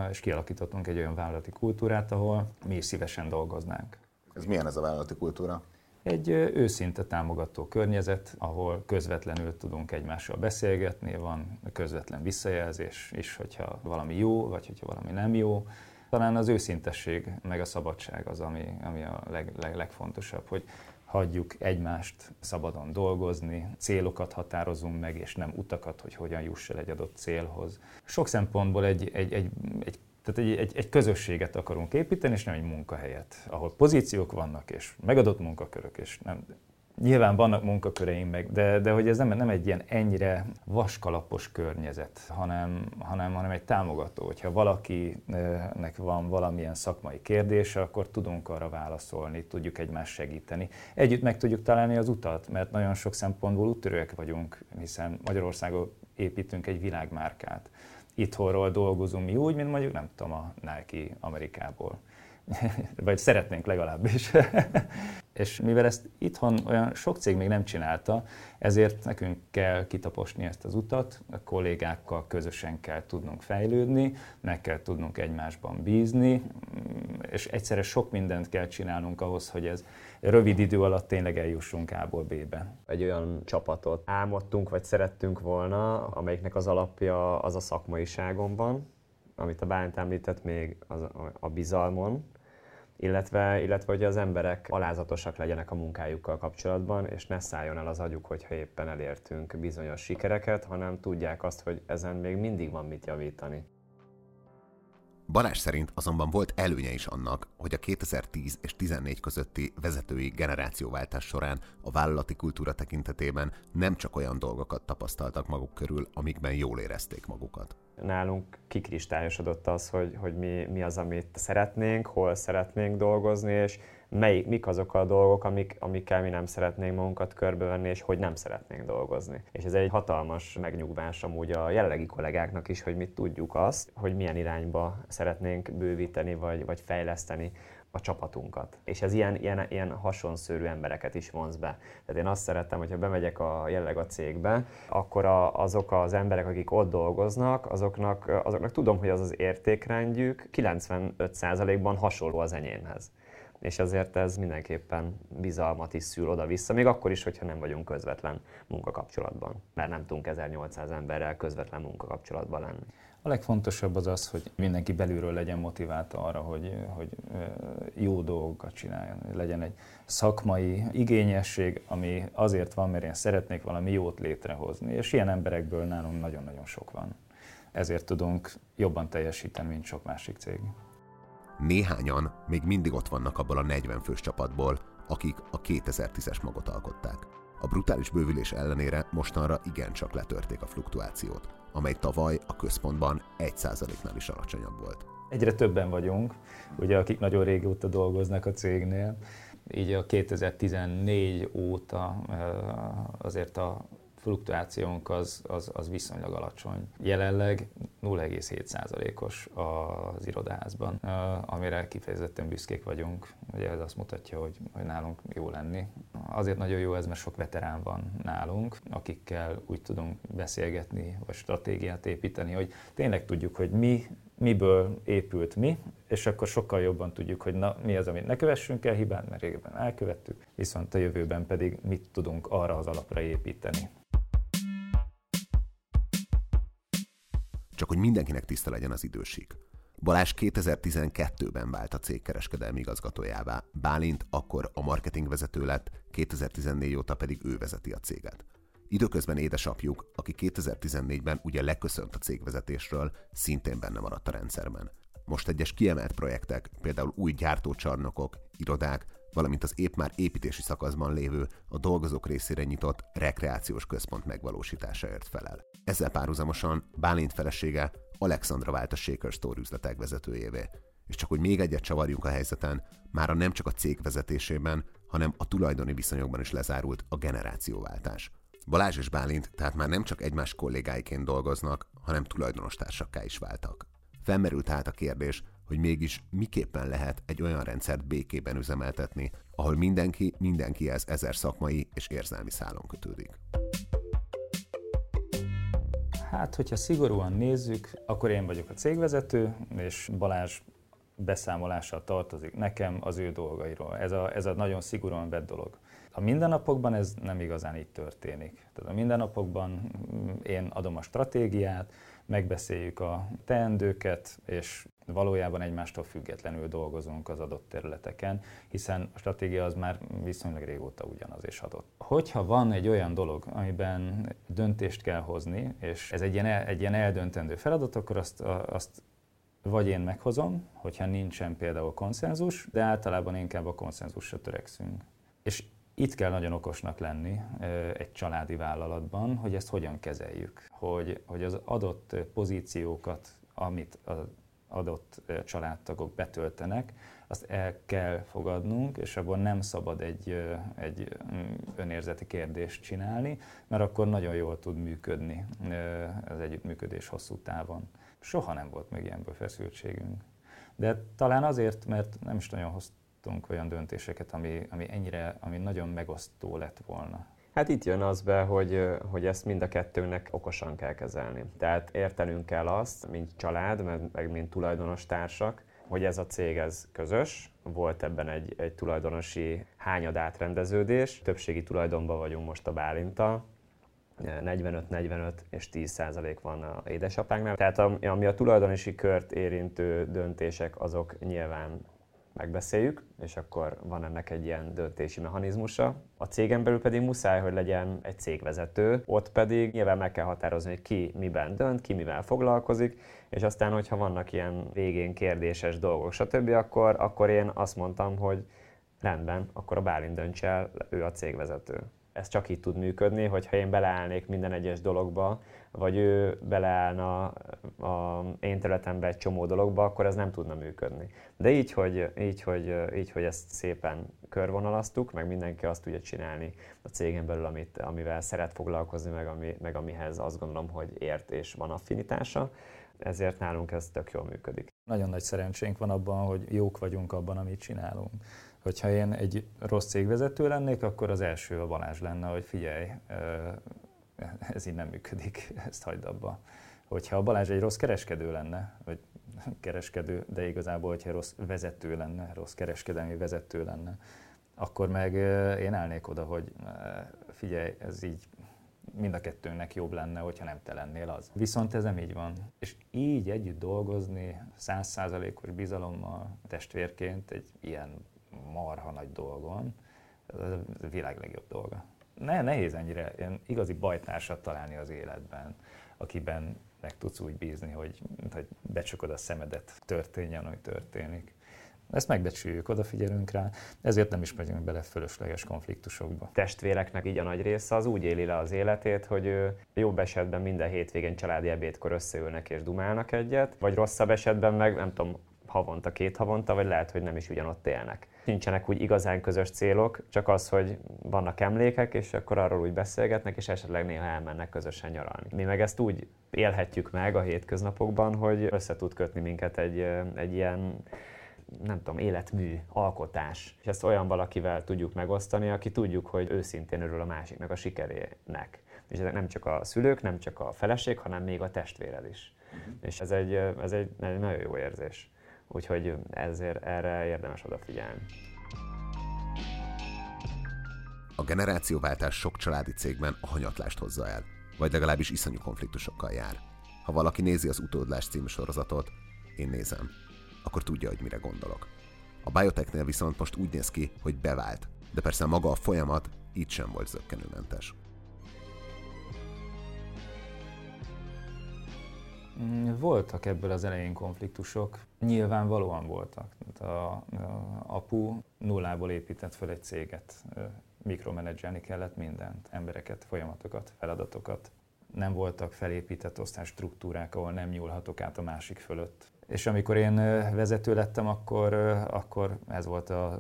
Speaker 2: és kialakítottunk egy olyan vállalati kultúrát, ahol mi is szívesen dolgoznánk.
Speaker 1: Ez milyen ez a vállalati kultúra?
Speaker 2: Egy őszinte támogató környezet, ahol közvetlenül tudunk egymással beszélgetni, van közvetlen visszajelzés is, hogyha valami jó, vagy hogyha valami nem jó. Talán az őszintesség, meg a szabadság az, ami, ami a leg, leg, legfontosabb, hogy hagyjuk egymást szabadon dolgozni, célokat határozunk meg, és nem utakat, hogy hogyan juss el egy adott célhoz. Sok szempontból egy, egy, egy, egy tehát egy, egy, egy közösséget akarunk építeni, és nem egy munkahelyet, ahol pozíciók vannak, és megadott munkakörök, és nem, Nyilván vannak munkaköreim meg, de, de hogy ez nem, nem egy ilyen ennyire vaskalapos környezet, hanem, hanem, hanem egy támogató. Hogyha valakinek van valamilyen szakmai kérdése, akkor tudunk arra válaszolni, tudjuk egymást segíteni. Együtt meg tudjuk találni az utat, mert nagyon sok szempontból úttörőek vagyunk, hiszen Magyarországon építünk egy világmárkát. Itthonról dolgozunk mi úgy, mint mondjuk nem tudom, a Nike Amerikából vagy szeretnénk legalábbis. és mivel ezt itthon olyan sok cég még nem csinálta, ezért nekünk kell kitaposni ezt az utat, a kollégákkal közösen kell tudnunk fejlődni, meg kell tudnunk egymásban bízni, és egyszerre sok mindent kell csinálnunk ahhoz, hogy ez rövid idő alatt tényleg eljussunk A-ból B-be.
Speaker 3: Egy olyan csapatot álmodtunk, vagy szerettünk volna, amelyiknek az alapja az a szakmaiságon van, amit a Bálint említett még az a bizalmon, illetve, illetve hogy az emberek alázatosak legyenek a munkájukkal kapcsolatban, és ne szálljon el az agyuk, hogyha éppen elértünk bizonyos sikereket, hanem tudják azt, hogy ezen még mindig van mit javítani.
Speaker 1: Balázs szerint azonban volt előnye is annak, hogy a 2010 és 14 közötti vezetői generációváltás során a vállalati kultúra tekintetében nem csak olyan dolgokat tapasztaltak maguk körül, amikben jól érezték magukat.
Speaker 3: Nálunk kikristályosodott az, hogy, hogy mi, mi az, amit szeretnénk, hol szeretnénk dolgozni, és mely, mik azok a dolgok, amik, amikkel mi nem szeretnénk magunkat körbevenni, és hogy nem szeretnénk dolgozni. És ez egy hatalmas megnyugvás amúgy a jelenlegi kollégáknak is, hogy mit tudjuk azt, hogy milyen irányba szeretnénk bővíteni, vagy, vagy fejleszteni a csapatunkat. És ez ilyen, ilyen, ilyen hasonszörű embereket is vonz be. Tehát én azt szerettem, hogyha bemegyek a jelleg a cégbe, akkor a, azok az emberek, akik ott dolgoznak, azoknak, azoknak tudom, hogy az az értékrendjük 95%-ban hasonló az enyémhez. És azért ez mindenképpen bizalmat is szül oda-vissza, még akkor is, hogyha nem vagyunk közvetlen munkakapcsolatban, mert nem tudunk 1800 emberrel közvetlen munkakapcsolatban lenni.
Speaker 2: A legfontosabb az az, hogy mindenki belülről legyen motiválta arra, hogy, hogy jó dolgokat csináljon. Legyen egy szakmai igényesség, ami azért van, mert én szeretnék valami jót létrehozni. És ilyen emberekből nálunk nagyon-nagyon sok van. Ezért tudunk jobban teljesíteni, mint sok másik cég.
Speaker 1: Néhányan még mindig ott vannak abból a 40 fős csapatból, akik a 2010-es magot alkották. A brutális bővülés ellenére mostanra igencsak letörték a fluktuációt amely tavaly a központban 1%-nál is alacsonyabb volt.
Speaker 2: Egyre többen vagyunk, ugye, akik nagyon régóta dolgoznak a cégnél. Így a 2014 óta azért a fluktuációnk az, az, az viszonylag alacsony. Jelenleg 0,7%-os az irodaházban, amire kifejezetten büszkék vagyunk. Ugye ez azt mutatja, hogy, hogy nálunk jó lenni. Azért nagyon jó ez, mert sok veterán van nálunk, akikkel úgy tudunk beszélgetni, vagy stratégiát építeni, hogy tényleg tudjuk, hogy mi miből épült mi, és akkor sokkal jobban tudjuk, hogy na, mi az, amit ne kövessünk el hibát, mert régebben elkövettük, viszont a jövőben pedig mit tudunk arra az alapra építeni.
Speaker 1: Csak hogy mindenkinek tiszta legyen az időség. Balázs 2012-ben vált a cég kereskedelmi igazgatójává, Bálint akkor a marketingvezető lett, 2014 óta pedig ő vezeti a céget. Időközben édesapjuk, aki 2014-ben ugye leköszönt a cégvezetésről, szintén benne maradt a rendszerben. Most egyes kiemelt projektek, például új gyártócsarnokok, irodák, valamint az épp már építési szakaszban lévő, a dolgozók részére nyitott rekreációs központ megvalósításáért felel. Ezzel párhuzamosan Bálint felesége Alexandra vált a Shaker Store üzletek vezetőjévé. És csak hogy még egyet csavarjunk a helyzeten, már nem csak a cég vezetésében, hanem a tulajdoni viszonyokban is lezárult a generációváltás. Balázs és Bálint tehát már nem csak egymás kollégáiként dolgoznak, hanem tulajdonos társakká is váltak. Felmerült tehát a kérdés, hogy mégis miképpen lehet egy olyan rendszert békében üzemeltetni, ahol mindenki mindenkihez ezer szakmai és érzelmi szálon kötődik.
Speaker 2: Hát, hogyha szigorúan nézzük, akkor én vagyok a cégvezető, és Balázs beszámolással tartozik nekem az ő dolgairól. Ez a, ez a nagyon szigorúan vett dolog. A mindennapokban ez nem igazán így történik. Tehát a mindennapokban én adom a stratégiát, megbeszéljük a teendőket, és valójában egymástól függetlenül dolgozunk az adott területeken, hiszen a stratégia az már viszonylag régóta ugyanaz és adott. Hogyha van egy olyan dolog, amiben döntést kell hozni, és ez egy ilyen, el, egy ilyen eldöntendő feladat, akkor azt, azt vagy én meghozom, hogyha nincsen például konszenzus, de általában inkább a konszenzusra törekszünk. És itt kell nagyon okosnak lenni egy családi vállalatban, hogy ezt hogyan kezeljük, hogy, hogy az adott pozíciókat, amit az adott családtagok betöltenek, azt el kell fogadnunk, és abban nem szabad egy, egy önérzeti kérdést csinálni, mert akkor nagyon jól tud működni az együttműködés hosszú távon. Soha nem volt még ilyenből feszültségünk. De talán azért, mert nem is nagyon hoztunk olyan döntéseket, ami, ami ennyire, ami nagyon megosztó lett volna.
Speaker 3: Hát itt jön az be, hogy, hogy ezt mind a kettőnek okosan kell kezelni. Tehát értenünk kell azt, mint család, meg mint tulajdonos társak, hogy ez a cég ez közös, volt ebben egy, egy tulajdonosi hányad átrendeződés, többségi tulajdonban vagyunk most a Bálinta, 45-45 és 10 százalék van a édesapánknál. Tehát ami a tulajdonosi kört érintő döntések, azok nyilván megbeszéljük, és akkor van ennek egy ilyen döntési mechanizmusa. A cégen belül pedig muszáj, hogy legyen egy cégvezető, ott pedig nyilván meg kell határozni, hogy ki miben dönt, ki mivel foglalkozik, és aztán, hogyha vannak ilyen végén kérdéses dolgok, stb., akkor, akkor én azt mondtam, hogy rendben, akkor a Bálint döntse el, ő a cégvezető ez csak így tud működni, hogyha én beleállnék minden egyes dologba, vagy ő beleállna a én területembe egy csomó dologba, akkor ez nem tudna működni. De így, hogy, így, hogy, így, hogy ezt szépen körvonalaztuk, meg mindenki azt tudja csinálni a cégen belül, amit, amivel szeret foglalkozni, meg, ami, meg amihez azt gondolom, hogy ért és van affinitása, ezért nálunk ez tök jól működik.
Speaker 2: Nagyon nagy szerencsénk van abban, hogy jók vagyunk abban, amit csinálunk. Hogyha én egy rossz cégvezető lennék, akkor az első a Balázs lenne, hogy figyelj, ez így nem működik, ezt hagyd abba. Hogyha a Balázs egy rossz kereskedő lenne, vagy kereskedő, de igazából, hogyha rossz vezető lenne, rossz kereskedelmi vezető lenne, akkor meg én állnék oda, hogy figyelj, ez így mind a kettőnknek jobb lenne, hogyha nem te lennél az. Viszont ez nem így van. És így együtt dolgozni, százszázalékos bizalommal, testvérként egy ilyen marha nagy dolgon, ez a világ legjobb dolga. Ne, nehéz ennyire ilyen igazi bajtársat találni az életben, akiben meg tudsz úgy bízni, hogy, hogy becsukod a szemedet, történjen, hogy történik. Ezt megbecsüljük, odafigyelünk rá, ezért nem is megyünk bele fölösleges konfliktusokba.
Speaker 3: Testvéreknek így a nagy része az úgy éli le az életét, hogy jobb esetben minden hétvégén családi ebédkor összeülnek és dumálnak egyet, vagy rosszabb esetben meg nem tudom, havonta, két havonta, vagy lehet, hogy nem is ugyanott élnek. Nincsenek úgy igazán közös célok, csak az, hogy vannak emlékek, és akkor arról úgy beszélgetnek, és esetleg néha elmennek közösen nyaralni. Mi meg ezt úgy élhetjük meg a hétköznapokban, hogy össze tud kötni minket egy, egy ilyen nem tudom, életmű, alkotás. És ezt olyan valakivel tudjuk megosztani, aki tudjuk, hogy őszintén örül a másiknak a sikerének. És ezek nem csak a szülők, nem csak a feleség, hanem még a testvéred is. Uh-huh. És ez egy, ez egy, egy nagyon jó érzés. Úgyhogy ezért erre érdemes odafigyelni.
Speaker 1: A generációváltás sok családi cégben a hanyatlást hozza el, vagy legalábbis iszonyú konfliktusokkal jár. Ha valaki nézi az Utódlás című sorozatot, én nézem, akkor tudja, hogy mire gondolok. A biotechnél viszont most úgy néz ki, hogy bevált, de persze maga a folyamat így sem volt zöggenőmentes.
Speaker 2: Mm, voltak ebből az elején konfliktusok, nyilvánvalóan voltak. A, a apu nullából épített fel egy céget, mikromenedzselni kellett mindent, embereket, folyamatokat, feladatokat. Nem voltak felépített osztás struktúrák, ahol nem nyúlhatok át a másik fölött. És amikor én vezető lettem, akkor, akkor ez volt a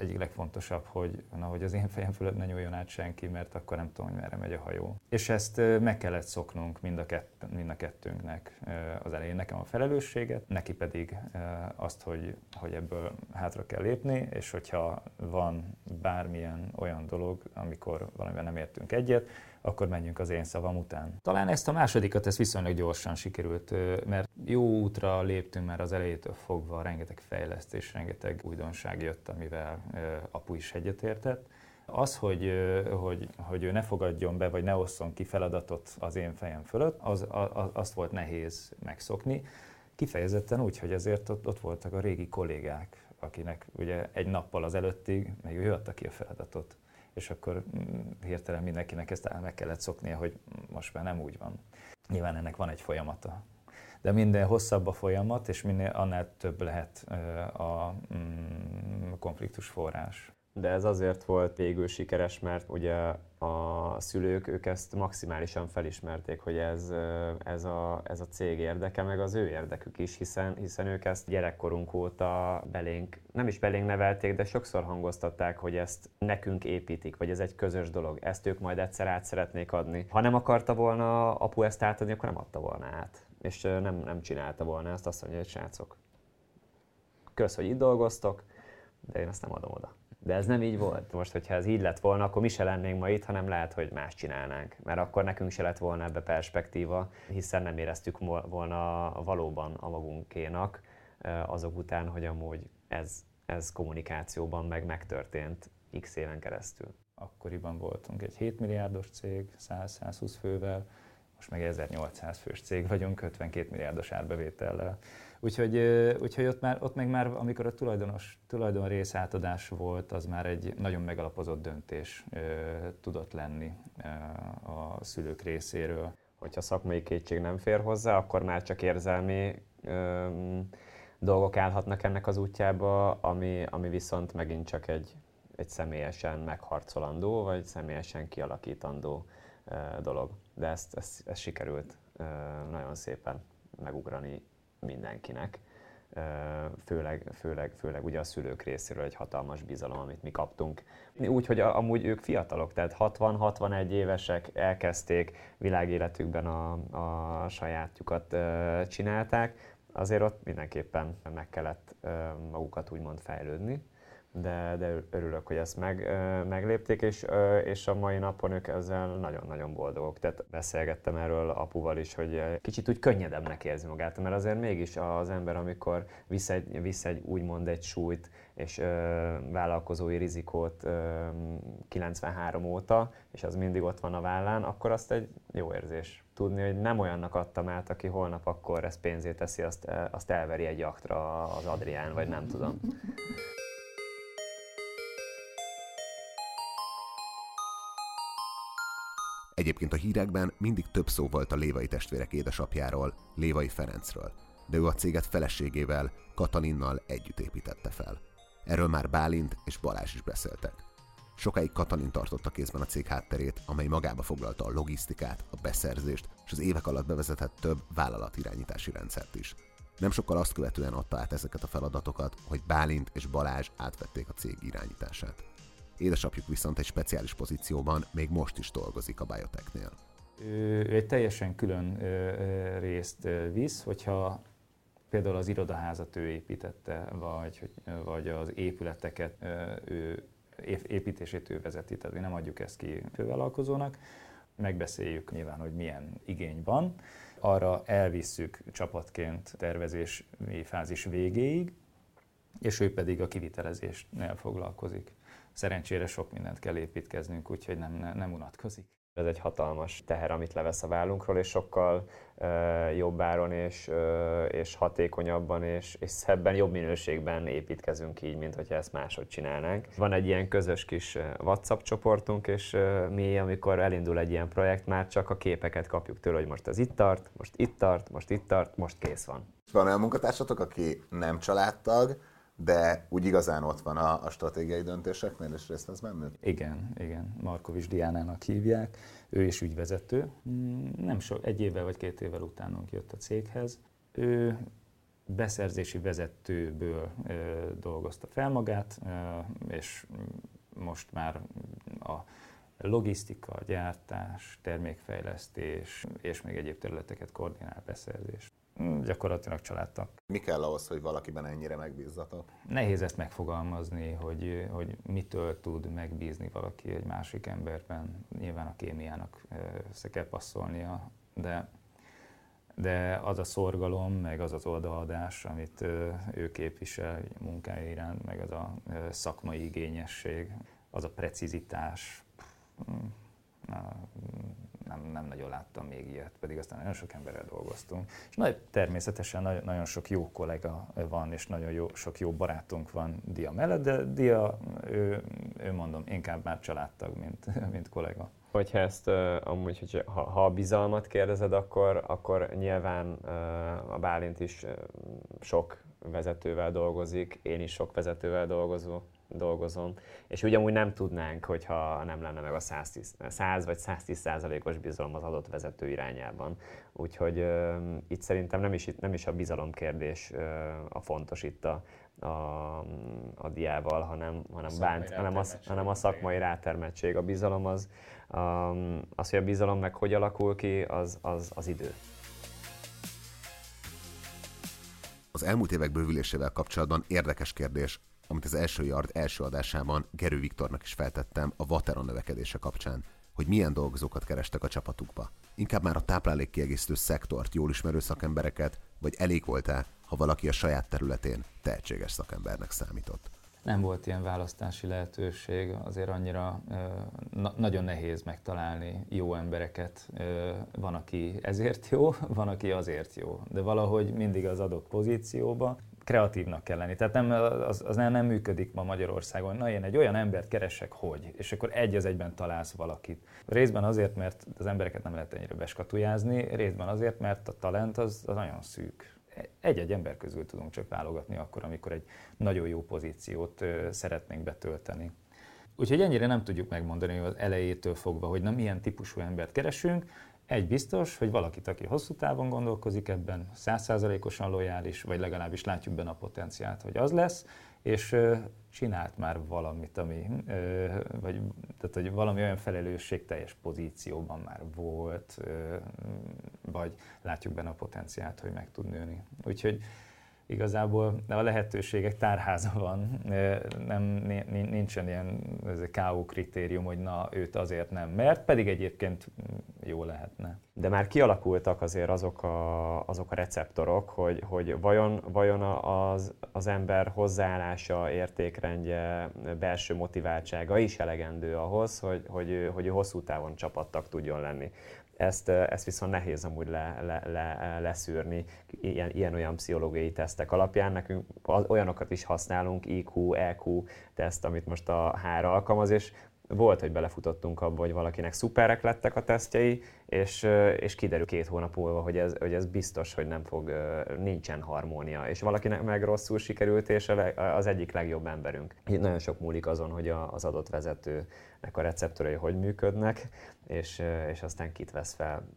Speaker 2: egyik legfontosabb, hogy, na, hogy az én fejem fölött ne nyúljon át senki, mert akkor nem tudom, hogy merre megy a hajó. És ezt meg kellett szoknunk mind a, kett, mind a kettőnknek az elején nekem a felelősséget, neki pedig azt, hogy, hogy ebből hátra kell lépni, és hogyha van bármilyen olyan dolog, amikor valamivel nem értünk egyet, akkor menjünk az én szavam után. Talán ezt a másodikat ezt viszonylag gyorsan sikerült, mert jó útra léptünk már az elejétől fogva, rengeteg fejlesztés, rengeteg újdonság jött, amivel apu is egyetértett. Az, hogy, hogy, hogy ő ne fogadjon be, vagy ne osszon ki feladatot az én fejem fölött, az, az, azt volt nehéz megszokni. Kifejezetten úgy, hogy ezért ott, ott voltak a régi kollégák, akinek ugye egy nappal az előttig még ő adta ki a feladatot. És akkor mm, hirtelen mindenkinek ezt meg kellett szoknia, hogy most már nem úgy van. Nyilván ennek van egy folyamata. De minden hosszabb a folyamat, és minél annál több lehet a mm, konfliktus forrás.
Speaker 3: De ez azért volt végül sikeres, mert ugye a szülők, ők ezt maximálisan felismerték, hogy ez, ez, a, ez a cég érdeke, meg az ő érdekük is, hiszen, hiszen ők ezt gyerekkorunk óta belénk, nem is belénk nevelték, de sokszor hangoztatták, hogy ezt nekünk építik, vagy ez egy közös dolog, ezt ők majd egyszer át szeretnék adni. Ha nem akarta volna apu ezt átadni, akkor nem adta volna át. És nem, nem csinálta volna ezt, azt mondja, hogy srácok, kösz, hogy itt dolgoztok, de én ezt nem adom oda. De ez nem így volt. Most, hogyha ez így lett volna, akkor mi se lennénk ma itt, hanem lehet, hogy más csinálnánk. Mert akkor nekünk se lett volna ebbe perspektíva, hiszen nem éreztük volna valóban a magunkénak azok után, hogy amúgy ez, ez kommunikációban meg megtörtént x éven keresztül.
Speaker 2: Akkoriban voltunk egy 7 milliárdos cég, 100-120 fővel, most meg 1800 fős cég vagyunk, 52 milliárdos árbevétellel. Úgyhogy, úgyhogy ott, már, ott meg már, amikor a tulajdonos, tulajdon rész átadás volt, az már egy nagyon megalapozott döntés e, tudott lenni e, a szülők részéről.
Speaker 3: Hogyha szakmai kétség nem fér hozzá, akkor már csak érzelmi e, dolgok állhatnak ennek az útjába, ami, ami viszont megint csak egy, egy személyesen megharcolandó, vagy személyesen kialakítandó dolog. De ezt, ezt, ezt sikerült nagyon szépen megugrani mindenkinek. Főleg, főleg, főleg ugye a szülők részéről egy hatalmas bizalom, amit mi kaptunk. Úgy, hogy amúgy ők fiatalok, tehát 60-61 évesek elkezdték világéletükben a, a sajátjukat csinálták, azért ott mindenképpen meg kellett magukat úgymond fejlődni de, de örülök, hogy ezt meg, meglépték, és, és a mai napon ők ezzel nagyon-nagyon boldogok. Tehát beszélgettem erről apuval is, hogy kicsit úgy könnyedebbnek érzi magát, mert azért mégis az ember, amikor visz egy, visz egy úgymond egy súlyt, és ö, vállalkozói rizikót ö, 93 óta, és az mindig ott van a vállán, akkor azt egy jó érzés tudni, hogy nem olyannak adtam át, aki holnap akkor ezt pénzét teszi, azt, azt elveri egy jaktra az Adrián, vagy nem tudom.
Speaker 1: Egyébként a hírekben mindig több szó volt a Lévai testvérek édesapjáról, Lévai Ferencről, de ő a céget feleségével, Katalinnal együtt építette fel. Erről már Bálint és Balázs is beszéltek. Sokáig Katalin tartotta kézben a cég hátterét, amely magába foglalta a logisztikát, a beszerzést és az évek alatt bevezetett több vállalatirányítási rendszert is. Nem sokkal azt követően adta át ezeket a feladatokat, hogy Bálint és Balázs átvették a cég irányítását. Édesapjuk viszont egy speciális pozícióban még most is dolgozik a Biotechnél.
Speaker 2: Ő egy teljesen külön részt visz, hogyha például az irodaházat ő építette, vagy, vagy az épületeket ő építését ő vezeti, tehát mi nem adjuk ezt ki fővállalkozónak, megbeszéljük nyilván, hogy milyen igény van, arra elvisszük csapatként tervezés fázis végéig, és ő pedig a kivitelezésnél foglalkozik szerencsére sok mindent kell építkeznünk, úgyhogy nem, nem unatkozik.
Speaker 3: Ez egy hatalmas teher, amit levesz a vállunkról, és sokkal uh, jobb áron és, uh, és hatékonyabban és, és szebben, jobb minőségben építkezünk így, mint hogyha ezt máshogy csinálnánk. Van egy ilyen közös kis WhatsApp csoportunk, és uh, mi, amikor elindul egy ilyen projekt, már csak a képeket kapjuk tőle, hogy most ez itt tart, most itt tart, most itt tart, most kész van.
Speaker 1: Van olyan munkatársatok, aki nem családtag, de úgy igazán ott van a, a stratégiai döntéseknél, és részt vesz bennük?
Speaker 2: Igen, igen. Markovics Diánának hívják, ő is ügyvezető. Mm, nem so, egy évvel vagy két évvel utánunk jött a céghez. Ő beszerzési vezetőből ö, dolgozta fel magát, ö, és most már a logisztika, gyártás, termékfejlesztés és még egyéb területeket koordinál beszerzés. Mm, gyakorlatilag családtag.
Speaker 1: Mi kell ahhoz, hogy valakiben ennyire megbízzatok?
Speaker 2: Nehéz ezt megfogalmazni, hogy, hogy mitől tud megbízni valaki egy másik emberben. Nyilván a kémiának össze kell passzolnia, de, de az a szorgalom, meg az az odaadás, amit ő képvisel munkája iránt, meg az a szakmai igényesség, az a precizitás, nem, nem nagyon láttam még ilyet, pedig aztán nagyon sok emberrel dolgoztunk. És nagy, természetesen nagyon, nagyon sok jó kollega van, és nagyon jó, sok jó barátunk van Dia mellett, de Dia, ő, ő mondom, inkább már családtag, mint, mint kollega.
Speaker 3: Hogyha ezt amúgy, hogy ha, ha a bizalmat kérdezed, akkor, akkor nyilván a Bálint is sok vezetővel dolgozik, én is sok vezetővel dolgozom, dolgozom, és ugyanúgy nem tudnánk, hogyha nem lenne meg a 110, 100 vagy 110 százalékos bizalom az adott vezető irányában. Úgyhogy uh, itt szerintem nem is, nem is a bizalom kérdés uh, a fontos itt a, a, a diával, hanem, hanem, a bánt, hanem, a, hanem a szakmai rátermettség. A bizalom az, um, az, hogy a bizalom meg hogy alakul ki, az, az, az idő.
Speaker 1: Az elmúlt évek bővülésével kapcsolatban érdekes kérdés, amit az első yard első adásában Gerő Viktornak is feltettem a Vateron növekedése kapcsán, hogy milyen dolgozókat kerestek a csapatukba. Inkább már a táplálék kiegészítő szektort, jól ismerő szakembereket, vagy elég volt-e, ha valaki a saját területén tehetséges szakembernek számított?
Speaker 2: Nem volt ilyen választási lehetőség, azért annyira na- nagyon nehéz megtalálni jó embereket. Van, aki ezért jó, van, aki azért jó, de valahogy mindig az adott pozícióba kreatívnak kell lenni. Tehát nem, az, az nem, nem működik ma Magyarországon. Na, én egy olyan embert keresek, hogy, és akkor egy az egyben találsz valakit. Részben azért, mert az embereket nem lehet ennyire beskatujázni, részben azért, mert a talent az, az nagyon szűk. Egy-egy ember közül tudunk csak válogatni akkor, amikor egy nagyon jó pozíciót szeretnénk betölteni. Úgyhogy ennyire nem tudjuk megmondani az elejétől fogva, hogy nem milyen típusú embert keresünk, egy biztos, hogy valakit, aki hosszú távon gondolkozik ebben, százszázalékosan lojális, vagy legalábbis látjuk benne a potenciált, hogy az lesz, és csinált már valamit, ami, vagy tehát, hogy valami olyan felelősségteljes pozícióban már volt, vagy látjuk benne a potenciált, hogy meg tud nőni. Úgyhogy igazából a lehetőségek tárháza van, nem, nincsen ilyen KO kritérium, hogy na őt azért nem, mert pedig egyébként jó lehetne.
Speaker 3: De már kialakultak azért azok a, azok a receptorok, hogy, hogy vajon, vajon az, az ember hozzáállása, értékrendje, belső motiváltsága is elegendő ahhoz, hogy, hogy, hogy hosszú távon csapattag tudjon lenni. Ezt, ezt viszont nehéz amúgy le, le, le, leszűrni ilyen, ilyen-olyan pszichológiai tesztek alapján. Nekünk olyanokat is használunk, IQ, EQ teszt, amit most a HR alkalmaz, és volt, hogy belefutottunk abba, hogy valakinek szuperek lettek a tesztjei, és, és kiderül két hónap múlva, hogy ez, hogy ez biztos, hogy nem fog, nincsen harmónia. És valakinek meg rosszul sikerült, és az egyik legjobb emberünk. Itt nagyon sok múlik azon, hogy az adott vezetőnek a receptorai hogy működnek, és, és aztán kit vesz fel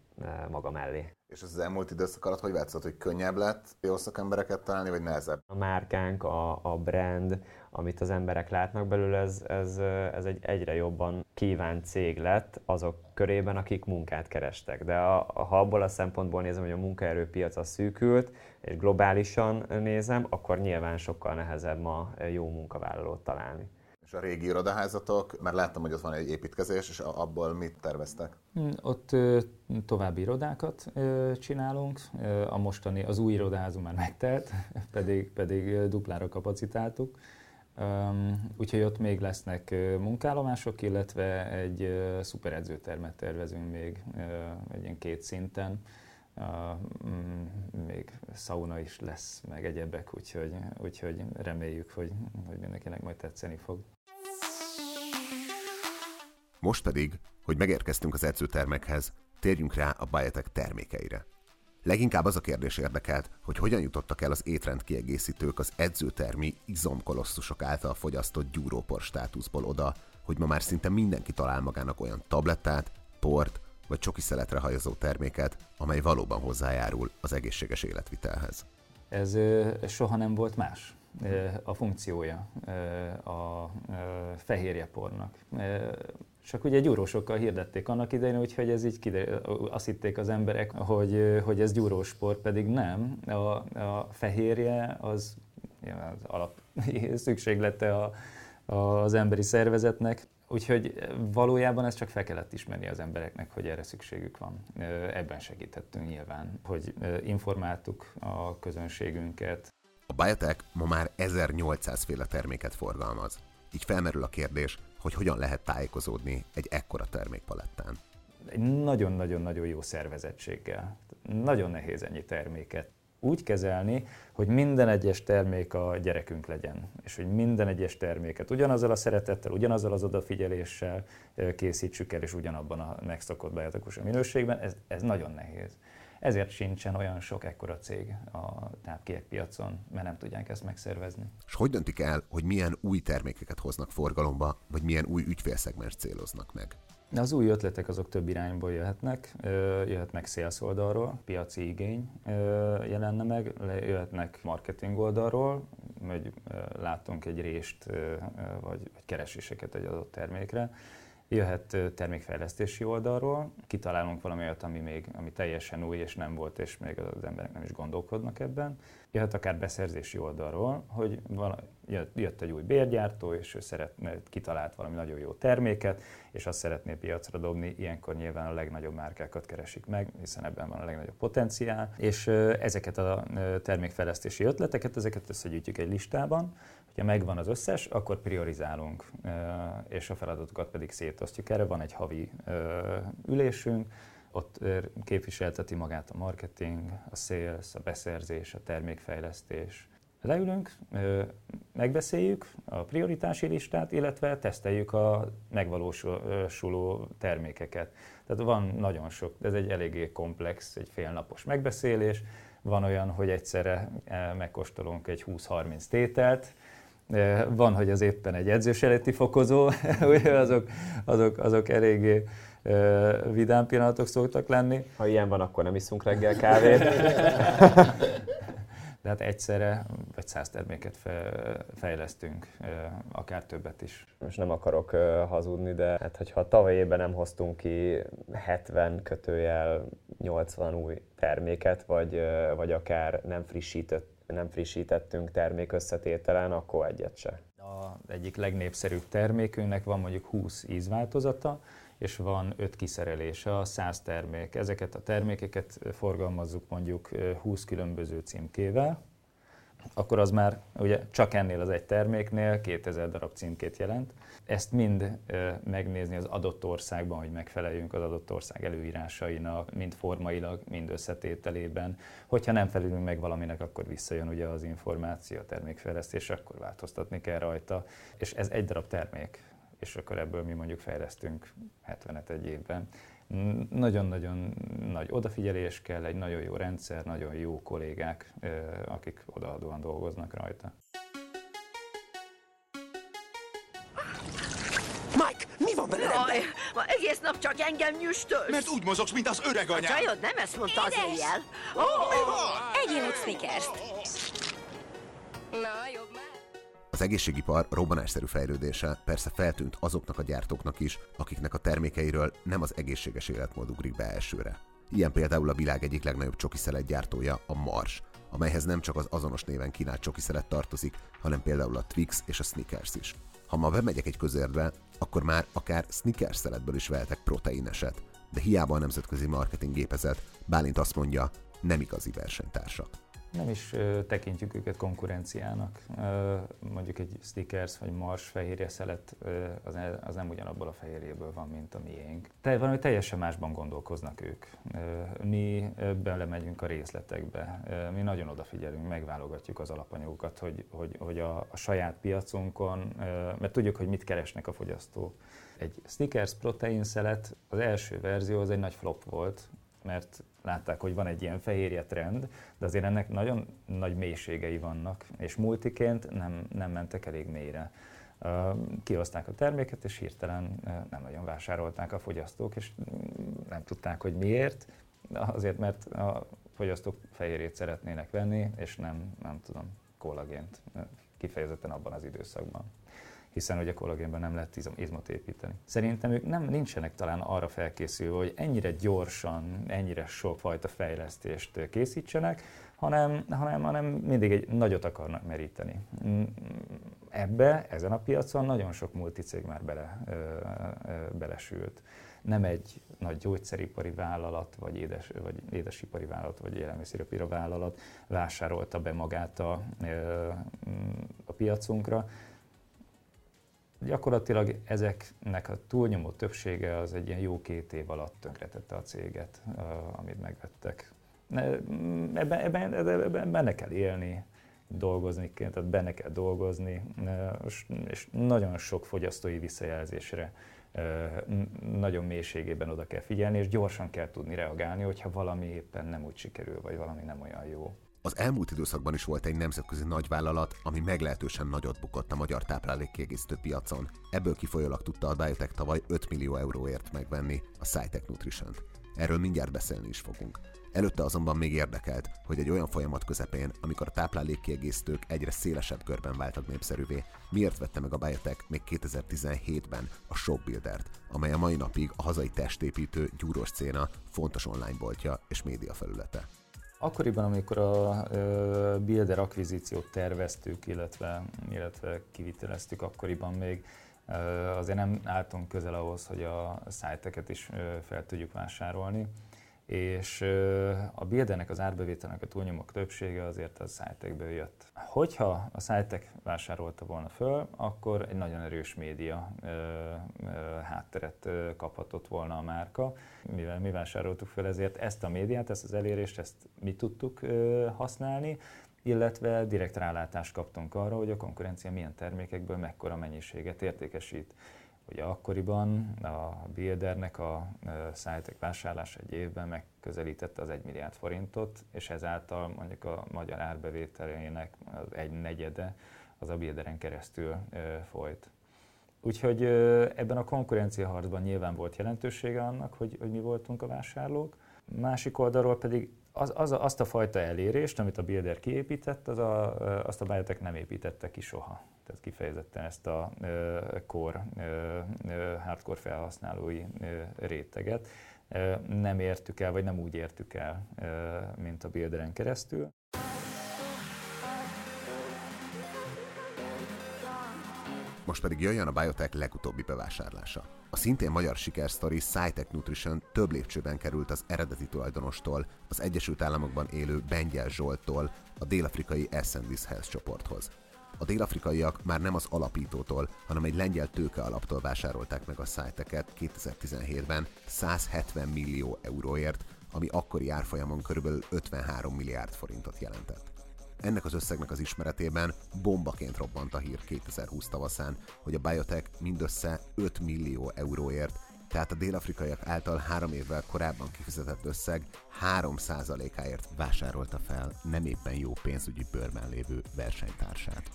Speaker 3: maga mellé.
Speaker 1: És az elmúlt időszak alatt hogy változott, hogy könnyebb lett jó szakembereket találni, vagy nehezebb?
Speaker 3: A márkánk, a, a brand, amit az emberek látnak belőle, ez, ez, ez egy egyre jobban kívánt cég lett azok körében, akik munkát kerestek. De a, a, ha abból a szempontból nézem, hogy a munkaerőpiac a szűkült, és globálisan nézem, akkor nyilván sokkal nehezebb ma jó munkavállalót találni.
Speaker 1: És a régi irodaházatok, mert láttam, hogy ott van egy építkezés, és abból mit terveztek?
Speaker 2: Hm, ott további irodákat csinálunk. A mostani, az új irodaházunk már megtelt, pedig, pedig duplára kapacitáltuk. Úgyhogy ott még lesznek munkállomások, illetve egy szuper edzőtermet tervezünk még egy ilyen két szinten. Mm, még sauna is lesz, meg egyebek, úgyhogy, úgyhogy reméljük, hogy, hogy mindenkinek majd tetszeni fog.
Speaker 1: Most pedig, hogy megérkeztünk az edzőtermekhez, térjünk rá a Biotech termékeire. Leginkább az a kérdés érdekelt, hogy hogyan jutottak el az étrend kiegészítők az edzőtermi izomkolosszusok által fogyasztott gyúrópor státuszból oda, hogy ma már szinte mindenki talál magának olyan tablettát, port vagy csoki szeletre hajazó terméket, amely valóban hozzájárul az egészséges életvitelhez.
Speaker 2: Ez, soha nem volt más a funkciója a fehérjepornak. Csak ugye gyúrósokkal hirdették annak idején, úgyhogy ez így kiderül, azt hitték az emberek, hogy, hogy ez gyúrósport, pedig nem. A, a fehérje az, az alap szükséglete a, az emberi szervezetnek, Úgyhogy valójában ezt csak fel kellett ismerni az embereknek, hogy erre szükségük van. Ebben segítettünk nyilván, hogy informáltuk a közönségünket.
Speaker 1: A Biotech ma már 1800 féle terméket forgalmaz. Így felmerül a kérdés, hogy hogyan lehet tájékozódni egy ekkora termékpalettán.
Speaker 2: Egy nagyon-nagyon-nagyon jó szervezettséggel. Nagyon nehéz ennyi terméket úgy kezelni, hogy minden egyes termék a gyerekünk legyen, és hogy minden egyes terméket ugyanazzal a szeretettel, ugyanazzal az odafigyeléssel készítsük el, és ugyanabban a megszokott bejatokus minőségben, ez, ez nagyon nehéz. Ezért sincsen olyan sok ekkora cég a tápkiek piacon, mert nem tudják ezt megszervezni.
Speaker 1: És hogy döntik el, hogy milyen új termékeket hoznak forgalomba, vagy milyen új ügyfélszegmens céloznak meg?
Speaker 2: Az új ötletek azok több irányból jöhetnek. Jöhetnek sales oldalról, piaci igény jelenne meg, jöhetnek marketing oldalról, hogy látunk egy rést vagy kereséseket egy adott termékre, jöhet termékfejlesztési oldalról, kitalálunk valami olyat, ami még ami teljesen új és nem volt, és még az emberek nem is gondolkodnak ebben. Jöhet akár beszerzési oldalról, hogy vala, jött egy új bérgyártó, és ő szeretne, kitalált valami nagyon jó terméket, és azt szeretné piacra dobni, ilyenkor nyilván a legnagyobb márkákat keresik meg, hiszen ebben van a legnagyobb potenciál, és ezeket a termékfejlesztési ötleteket, ezeket összegyűjtjük egy listában, hogyha megvan az összes, akkor priorizálunk, és a feladatokat pedig szétosztjuk. Erre van egy havi ülésünk, ott képviselteti magát a marketing, a sales, a beszerzés, a termékfejlesztés. Leülünk, megbeszéljük a prioritási listát, illetve teszteljük a megvalósuló termékeket. Tehát van nagyon sok, ez egy eléggé komplex, egy félnapos megbeszélés. Van olyan, hogy egyszerre megkóstolunk egy 20-30 tételt, van, hogy az éppen egy edzős előtti fokozó, azok, azok, azok eléggé vidám pillanatok szoktak lenni.
Speaker 3: Ha ilyen van, akkor nem iszunk reggel kávét.
Speaker 2: De hát egyszerre vagy száz terméket fejlesztünk, akár többet is.
Speaker 3: Most nem akarok hazudni, de hát hogyha tavaly évben nem hoztunk ki 70 kötőjel 80 új terméket, vagy, vagy akár nem frissített nem frissítettünk termék összetételen, akkor egyet se.
Speaker 2: A egyik legnépszerűbb termékünknek van mondjuk 20 ízváltozata, és van 5 kiszerelése, a 100 termék. Ezeket a termékeket forgalmazzuk mondjuk 20 különböző címkével, akkor az már ugye csak ennél az egy terméknél 2000 darab címkét jelent. Ezt mind megnézni az adott országban, hogy megfeleljünk az adott ország előírásainak, mind formailag, mind összetételében. Hogyha nem felülünk meg valaminek, akkor visszajön ugye az információ, a termékfejlesztés, akkor változtatni kell rajta. És ez egy darab termék, és akkor ebből mi mondjuk fejlesztünk 70-et egy évben. Nagyon-nagyon nagy odafigyelés kell, egy nagyon jó rendszer, nagyon jó kollégák, akik odaadóan dolgoznak rajta.
Speaker 4: Mike, mi van veled?
Speaker 5: Jaj, ma egész nap csak engem nyüstöl.
Speaker 4: Mert úgy mozogsz, mint az öreg
Speaker 5: A
Speaker 4: anyád.
Speaker 5: csajod nem ezt mondta az
Speaker 6: Édes!
Speaker 5: éjjel.
Speaker 6: Egyél egy snickers Na, jobb már.
Speaker 1: Az egészségipar robbanásszerű fejlődése persze feltűnt azoknak a gyártóknak is, akiknek a termékeiről nem az egészséges életmód ugrik be elsőre. Ilyen például a világ egyik legnagyobb csokiszelet gyártója, a Mars, amelyhez nem csak az azonos néven kínált csokiszelet tartozik, hanem például a Twix és a Snickers is. Ha ma bemegyek egy közérbe, akkor már akár Snickers szeletből is vehetek proteineset, de hiába a nemzetközi marketing gépezet, Bálint azt mondja, nem igazi versenytársak.
Speaker 2: Nem is ö, tekintjük őket konkurenciának. Ö, mondjuk egy Stickers vagy Mars fehérje szelet ö, az, az nem ugyanabból a fehérjéből van, mint a miénk. Te, valami teljesen másban gondolkoznak ők. Ö, mi ö, belemegyünk a részletekbe, ö, mi nagyon odafigyelünk, megválogatjuk az alapanyagokat, hogy, hogy, hogy a, a saját piacunkon, ö, mert tudjuk, hogy mit keresnek a fogyasztók. Egy Snickers protein szelet, az első verzió az egy nagy flop volt, mert látták, hogy van egy ilyen fehérje trend, de azért ennek nagyon nagy mélységei vannak, és multiként nem, nem mentek elég mélyre. Kihozták a terméket, és hirtelen nem nagyon vásárolták a fogyasztók, és nem tudták, hogy miért. Azért, mert a fogyasztók fehérjét szeretnének venni, és nem, nem tudom, kollagént kifejezetten abban az időszakban hiszen ugye kollagénben nem lehet izmot építeni. Szerintem ők nem nincsenek talán arra felkészülve, hogy ennyire gyorsan, ennyire sokfajta fejlesztést készítsenek, hanem, hanem, hanem mindig egy nagyot akarnak meríteni. Mm, Ebbe, ezen a piacon nagyon sok multicég már bele, ö, ö, belesült. Nem egy nagy gyógyszeripari vállalat, vagy, édes, vagy édesipari vállalat, vagy élelmiszeripari vállalat vásárolta be magát a, ö, a piacunkra, Gyakorlatilag ezeknek a túlnyomó többsége az egy ilyen jó két év alatt tönkretette a céget, amit megvettek. Ebben, ebben, ebben benne kell élni, dolgozni kell, tehát benne kell dolgozni, és nagyon sok fogyasztói visszajelzésre nagyon mélységében oda kell figyelni, és gyorsan kell tudni reagálni, hogyha valami éppen nem úgy sikerül, vagy valami nem olyan jó.
Speaker 1: Az elmúlt időszakban is volt egy nemzetközi nagyvállalat, ami meglehetősen nagyot bukott a magyar táplálékkiegészítő piacon. Ebből kifolyólag tudta a Biotech tavaly 5 millió euróért megvenni a Cytec Nutrition-t. Erről mindjárt beszélni is fogunk. Előtte azonban még érdekelt, hogy egy olyan folyamat közepén, amikor a táplálékkiegészítők egyre szélesebb körben váltak népszerűvé, miért vette meg a Biotech még 2017-ben a Shopbuildert, amely a mai napig a hazai testépítő gyúros céna fontos online boltja és média felülete.
Speaker 2: Akkoriban, amikor a Builder akvizíciót terveztük, illetve, illetve kiviteleztük, akkoriban még azért nem álltunk közel ahhoz, hogy a szájteket is fel tudjuk vásárolni és a Bildernek az árbevételnek a túlnyomók többsége azért a szájtekből jött. Hogyha a szájtek vásárolta volna föl, akkor egy nagyon erős média ö, ö, hátteret ö, kaphatott volna a márka. Mivel mi vásároltuk föl ezért ezt a médiát, ezt az elérést, ezt mi tudtuk ö, használni, illetve direkt rálátást kaptunk arra, hogy a konkurencia milyen termékekből mekkora mennyiséget értékesít. Ugye akkoriban a Bildernek a szájtek vásárlása egy évben megközelítette az 1 milliárd forintot, és ezáltal mondjuk a magyar árbevételének az egy negyede az a Bilderen keresztül folyt. Úgyhogy ebben a konkurenciaharcban nyilván volt jelentősége annak, hogy, hogy mi voltunk a vásárlók. Másik oldalról pedig az, az, azt a fajta elérést, amit a Builder kiépített, az a, azt a Biotech nem építette ki soha. Tehát kifejezetten ezt a core, hardcore felhasználói réteget nem értük el, vagy nem úgy értük el, mint a Builderen keresztül.
Speaker 1: Most pedig jöjjön a Biotech legutóbbi bevásárlása. A szintén magyar sikersztori SciTech Nutrition több lépcsőben került az eredeti tulajdonostól, az Egyesült Államokban élő Bengyel Zsolttól a dél-afrikai Ascendis Health csoporthoz. A dél-afrikaiak már nem az alapítótól, hanem egy lengyel tőke alaptól vásárolták meg a szájteket 2017-ben 170 millió euróért, ami akkori árfolyamon kb. 53 milliárd forintot jelentett. Ennek az összegnek az ismeretében bombaként robbant a hír 2020 tavaszán, hogy a Biotech mindössze 5 millió euróért, tehát a dél-afrikaiak által három évvel korábban kifizetett összeg 3%-áért vásárolta fel nem éppen jó pénzügyi bőrben lévő versenytársát.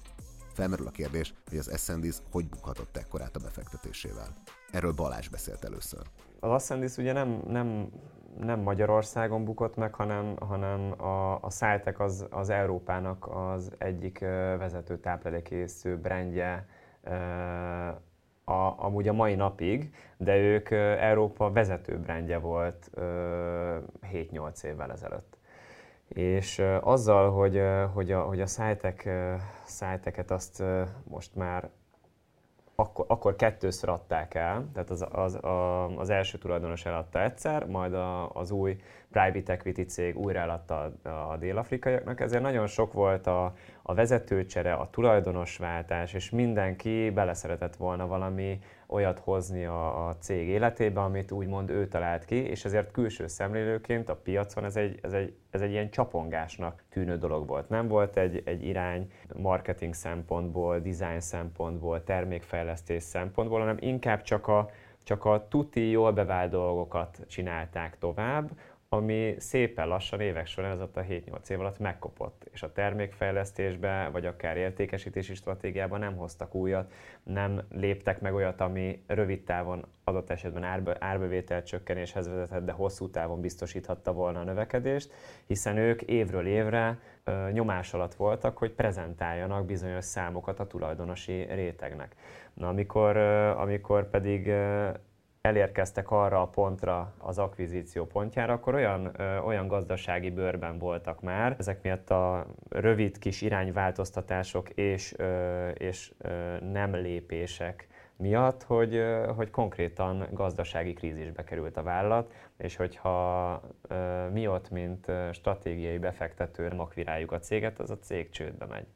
Speaker 1: Felmerül a kérdés, hogy az Ascendis hogy bukhatott ekkorát a befektetésével. Erről Balázs beszélt először.
Speaker 3: Az Ascendis ugye nem, nem, nem Magyarországon bukott meg, hanem, hanem a, a Szájtek az, az Európának az egyik vezető táplálékésző brandje, a, amúgy a mai napig, de ők Európa vezető brandje volt 7-8 évvel ezelőtt. És azzal, hogy, hogy a, hogy a szájtek, szájteket azt most már akkor, akkor kettőször adták el, tehát az, az, a, az első tulajdonos eladta egyszer, majd a, az új private equity cég újra eladta a, a dél-afrikaiaknak, ezért nagyon sok volt a, a vezetőcsere, a tulajdonosváltás, és mindenki beleszeretett volna valami olyat hozni a, a cég életébe, amit úgymond ő talált ki, és ezért külső szemlélőként a piacon ez egy, ez egy, ez egy ilyen csapongásnak tűnő dolog volt. Nem volt egy, egy irány marketing szempontból, design szempontból, termékfejlesztés szempontból, hanem inkább csak a, csak a tuti, jól bevált dolgokat csinálták tovább, ami szépen lassan évek során ez a 7-8 év alatt megkopott, és a termékfejlesztésbe, vagy akár értékesítési stratégiában nem hoztak újat, nem léptek meg olyat, ami rövid távon adott esetben árbe, árbevétel csökkenéshez vezetett, de hosszú távon biztosíthatta volna a növekedést, hiszen ők évről évre ö, nyomás alatt voltak, hogy prezentáljanak bizonyos számokat a tulajdonosi rétegnek. Na, amikor, ö, amikor pedig ö, elérkeztek arra a pontra az akvizíció pontjára, akkor olyan, olyan gazdasági bőrben voltak már, ezek miatt a rövid kis irányváltoztatások és, és nem lépések miatt, hogy, hogy konkrétan gazdasági krízisbe került a vállalat, és hogyha mi ott, mint stratégiai befektető nem a céget, az a cég csődbe megy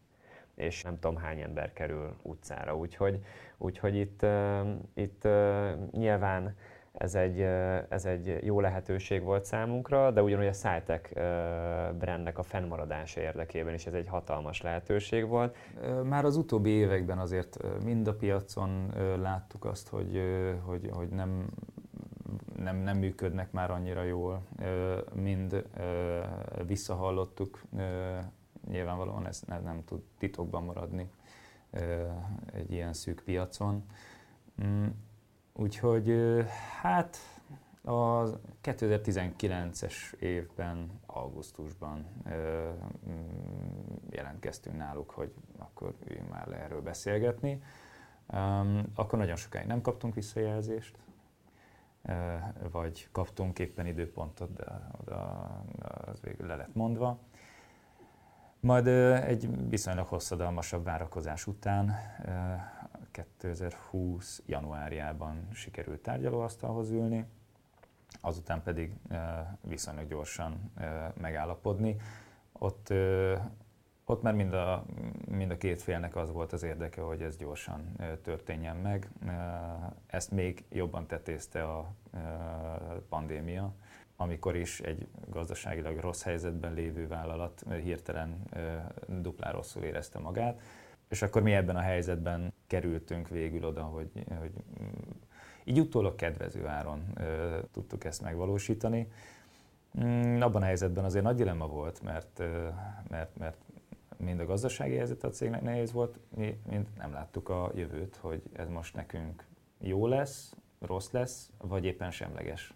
Speaker 3: és nem tudom hány ember kerül utcára. Úgyhogy, úgyhogy itt, itt nyilván ez egy, ez egy jó lehetőség volt számunkra, de ugyanúgy a Szájtek brandnek a fennmaradása érdekében is ez egy hatalmas lehetőség volt.
Speaker 2: Már az utóbbi években azért mind a piacon láttuk azt, hogy, hogy, hogy nem, nem, nem működnek már annyira jól, mind visszahallottuk, nyilvánvalóan ez nem tud titokban maradni egy ilyen szűk piacon. Mm, Úgyhogy hát a 2019-es évben, augusztusban mm, jelentkeztünk náluk, hogy akkor üljünk már le erről beszélgetni. Akkor nagyon sokáig nem kaptunk visszajelzést, vagy kaptunk éppen időpontot, de oda az végül le lett mondva. Majd egy viszonylag hosszadalmasabb várakozás után 2020. januárjában sikerült tárgyalóasztalhoz ülni, azután pedig viszonylag gyorsan megállapodni. Ott, ott már mind a, mind a két félnek az volt az érdeke, hogy ez gyorsan történjen meg. Ezt még jobban tetézte a pandémia, amikor is egy gazdaságilag rossz helyzetben lévő vállalat hirtelen duplán rosszul érezte magát. És akkor mi ebben a helyzetben kerültünk végül oda, hogy, hogy mm, így utólag kedvező áron tudtuk ezt megvalósítani. Mm, abban a helyzetben azért nagy dilemma volt, mert, mert, mert mind a gazdasági helyzet a cégnek nehéz volt, mi mind nem láttuk a jövőt, hogy ez most nekünk jó lesz, rossz lesz, vagy éppen semleges.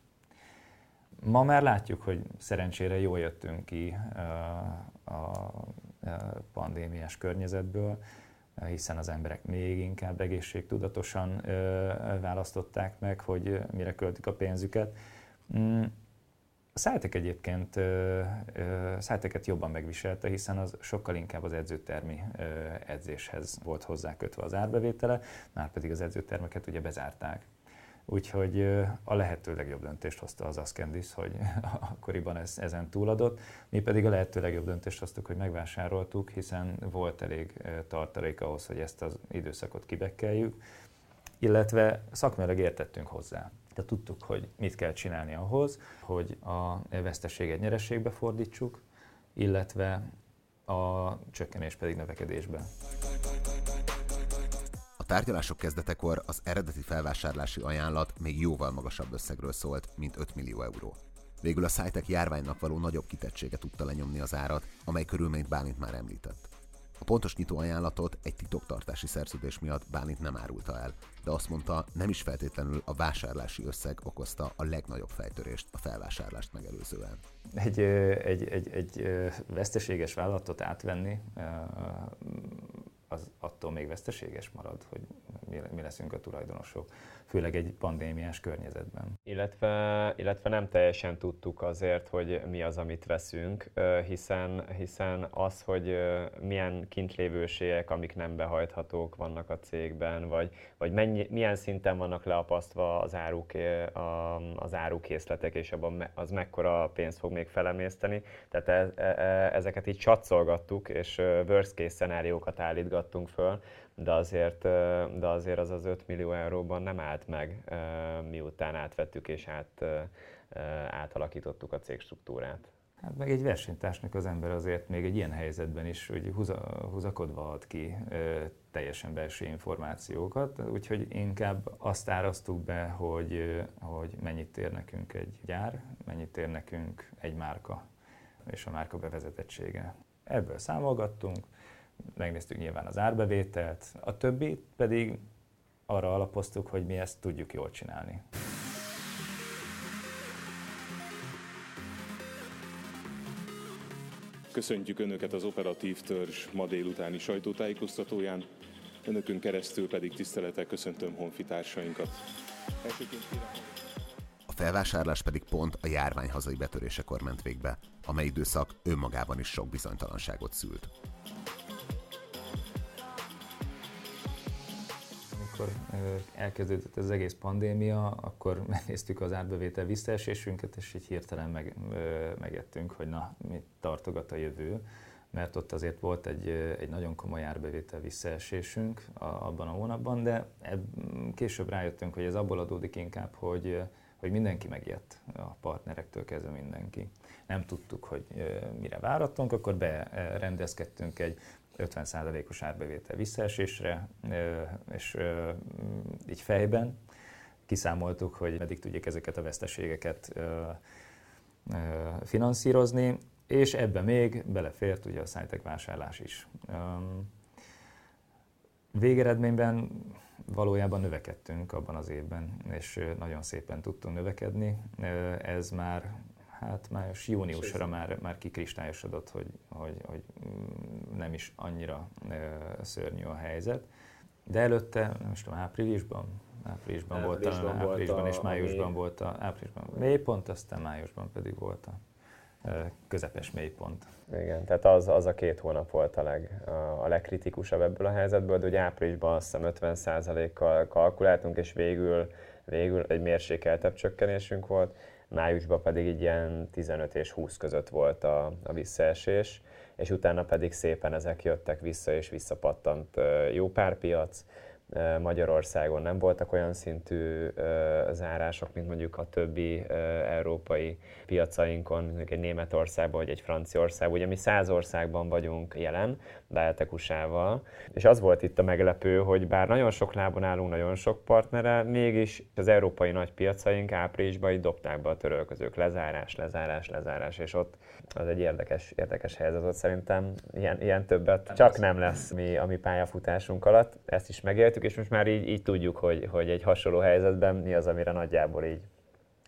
Speaker 2: Ma már látjuk, hogy szerencsére jól jöttünk ki a pandémiás környezetből, hiszen az emberek még inkább egészségtudatosan választották meg, hogy mire költik a pénzüket. Mm, szájtek egyébként szájteket jobban megviselte, a az sokkal inkább az edzőtermi edzéshez volt hozzá kötve az árbevétele, már pedig az edzőtermeket ugye bezárták. Úgyhogy a lehető legjobb döntést hozta az Ascendis, hogy akkoriban ez, ezen túladott. Mi pedig a lehető legjobb döntést hoztuk, hogy megvásároltuk, hiszen volt elég tartalék ahhoz, hogy ezt az időszakot kibekkeljük, illetve szakmailag értettünk hozzá. De tudtuk, hogy mit kell csinálni ahhoz, hogy a veszteséget nyerességbe fordítsuk, illetve a csökkenés pedig növekedésbe
Speaker 1: tárgyalások kezdetekor az eredeti felvásárlási ajánlat még jóval magasabb összegről szólt, mint 5 millió euró. Végül a szájtek járványnak való nagyobb kitettsége tudta lenyomni az árat, amely körülményt Bálint már említett. A pontos nyitó ajánlatot egy titoktartási szerződés miatt Bálint nem árulta el, de azt mondta, nem is feltétlenül a vásárlási összeg okozta a legnagyobb fejtörést a felvásárlást megelőzően.
Speaker 2: Egy, egy, egy, egy veszteséges vállalatot átvenni az attól még veszteséges marad, hogy mi leszünk a tulajdonosok, főleg egy pandémiás környezetben.
Speaker 3: Illetve, illetve nem teljesen tudtuk azért, hogy mi az, amit veszünk, hiszen, hiszen az, hogy milyen kintlévőségek, amik nem behajthatók vannak a cégben, vagy, vagy mennyi, milyen szinten vannak leapasztva az, áruk, az árukészletek, és abban az mekkora pénzt fog még felemészteni. Tehát e, e, e, ezeket így csatszolgattuk, és worst case szenáriókat állítgattunk föl, de azért, de azért az az 5 millió euróban nem állt meg, miután átvettük és át, átalakítottuk a cég struktúrát.
Speaker 2: Hát meg egy versenytársnak az ember azért még egy ilyen helyzetben is hogy húza, húzakodva ad ki ö, teljesen belső információkat, úgyhogy inkább azt árasztuk be, hogy, hogy mennyit ér nekünk egy gyár, mennyit ér nekünk egy márka és a márka bevezetettsége. Ebből számolgattunk, megnéztük nyilván az árbevételt, a többit pedig arra alapoztuk, hogy mi ezt tudjuk jól csinálni.
Speaker 7: Köszöntjük Önöket az operatív törzs ma délutáni sajtótájékoztatóján, Önökön keresztül pedig tisztelettel köszöntöm honfitársainkat.
Speaker 1: A felvásárlás pedig pont a járvány hazai betörésekor ment végbe, amely időszak önmagában is sok bizonytalanságot szült.
Speaker 2: Amikor elkezdődött az egész pandémia, akkor megnéztük az árbevétel visszaesésünket, és így hirtelen meg, megettünk, hogy na, mit tartogat a jövő, mert ott azért volt egy, egy nagyon komoly árbevétel visszaesésünk abban a hónapban, de ebb, később rájöttünk, hogy ez abból adódik inkább, hogy, hogy mindenki megijedt a partnerektől kezdve mindenki. Nem tudtuk, hogy mire váratunk, akkor berendezkedtünk egy 50%-os árbevétel visszaesésre, és így fejben kiszámoltuk, hogy meddig tudjuk ezeket a veszteségeket finanszírozni, és ebbe még belefért ugye a szájtek vásárlás is. Végeredményben valójában növekedtünk abban az évben, és nagyon szépen tudtunk növekedni. Ez már hát május, júniusra már, már kikristályosodott, hogy, hogy, hogy mm, nem is annyira szörnyű a helyzet. De előtte, nem is tudom, áprilisban, áprilisban, áprilisban volt, a, áprilisban és májusban volt a, áprilisban mélypont, aztán májusban pedig volt a közepes mélypont.
Speaker 3: Igen, tehát az, az a két hónap volt a, leg, a, a legkritikusabb ebből a helyzetből, de ugye áprilisban azt hiszem 50%-kal kalkuláltunk, és végül, végül egy mérsékeltebb csökkenésünk volt, májusban pedig egy ilyen 15 és 20 között volt a, a visszaesés, és utána pedig szépen ezek jöttek vissza, és visszapattant jó pár piac, Magyarországon nem voltak olyan szintű zárások, mint mondjuk a többi európai piacainkon, mondjuk egy Németországban vagy egy Franciaországban. Ugye mi száz országban vagyunk jelen, Diatek és az volt itt a meglepő, hogy bár nagyon sok lábon állunk, nagyon sok partnere, mégis az európai nagy piacaink áprilisban így dobták be a törölközők, lezárás, lezárás, lezárás, és ott az egy érdekes, érdekes helyzet volt szerintem. Ilyen, ilyen többet csak nem lesz mi a mi pályafutásunk alatt. Ezt is megéltük, és most már így, így tudjuk, hogy, hogy egy hasonló helyzetben mi az, amire nagyjából így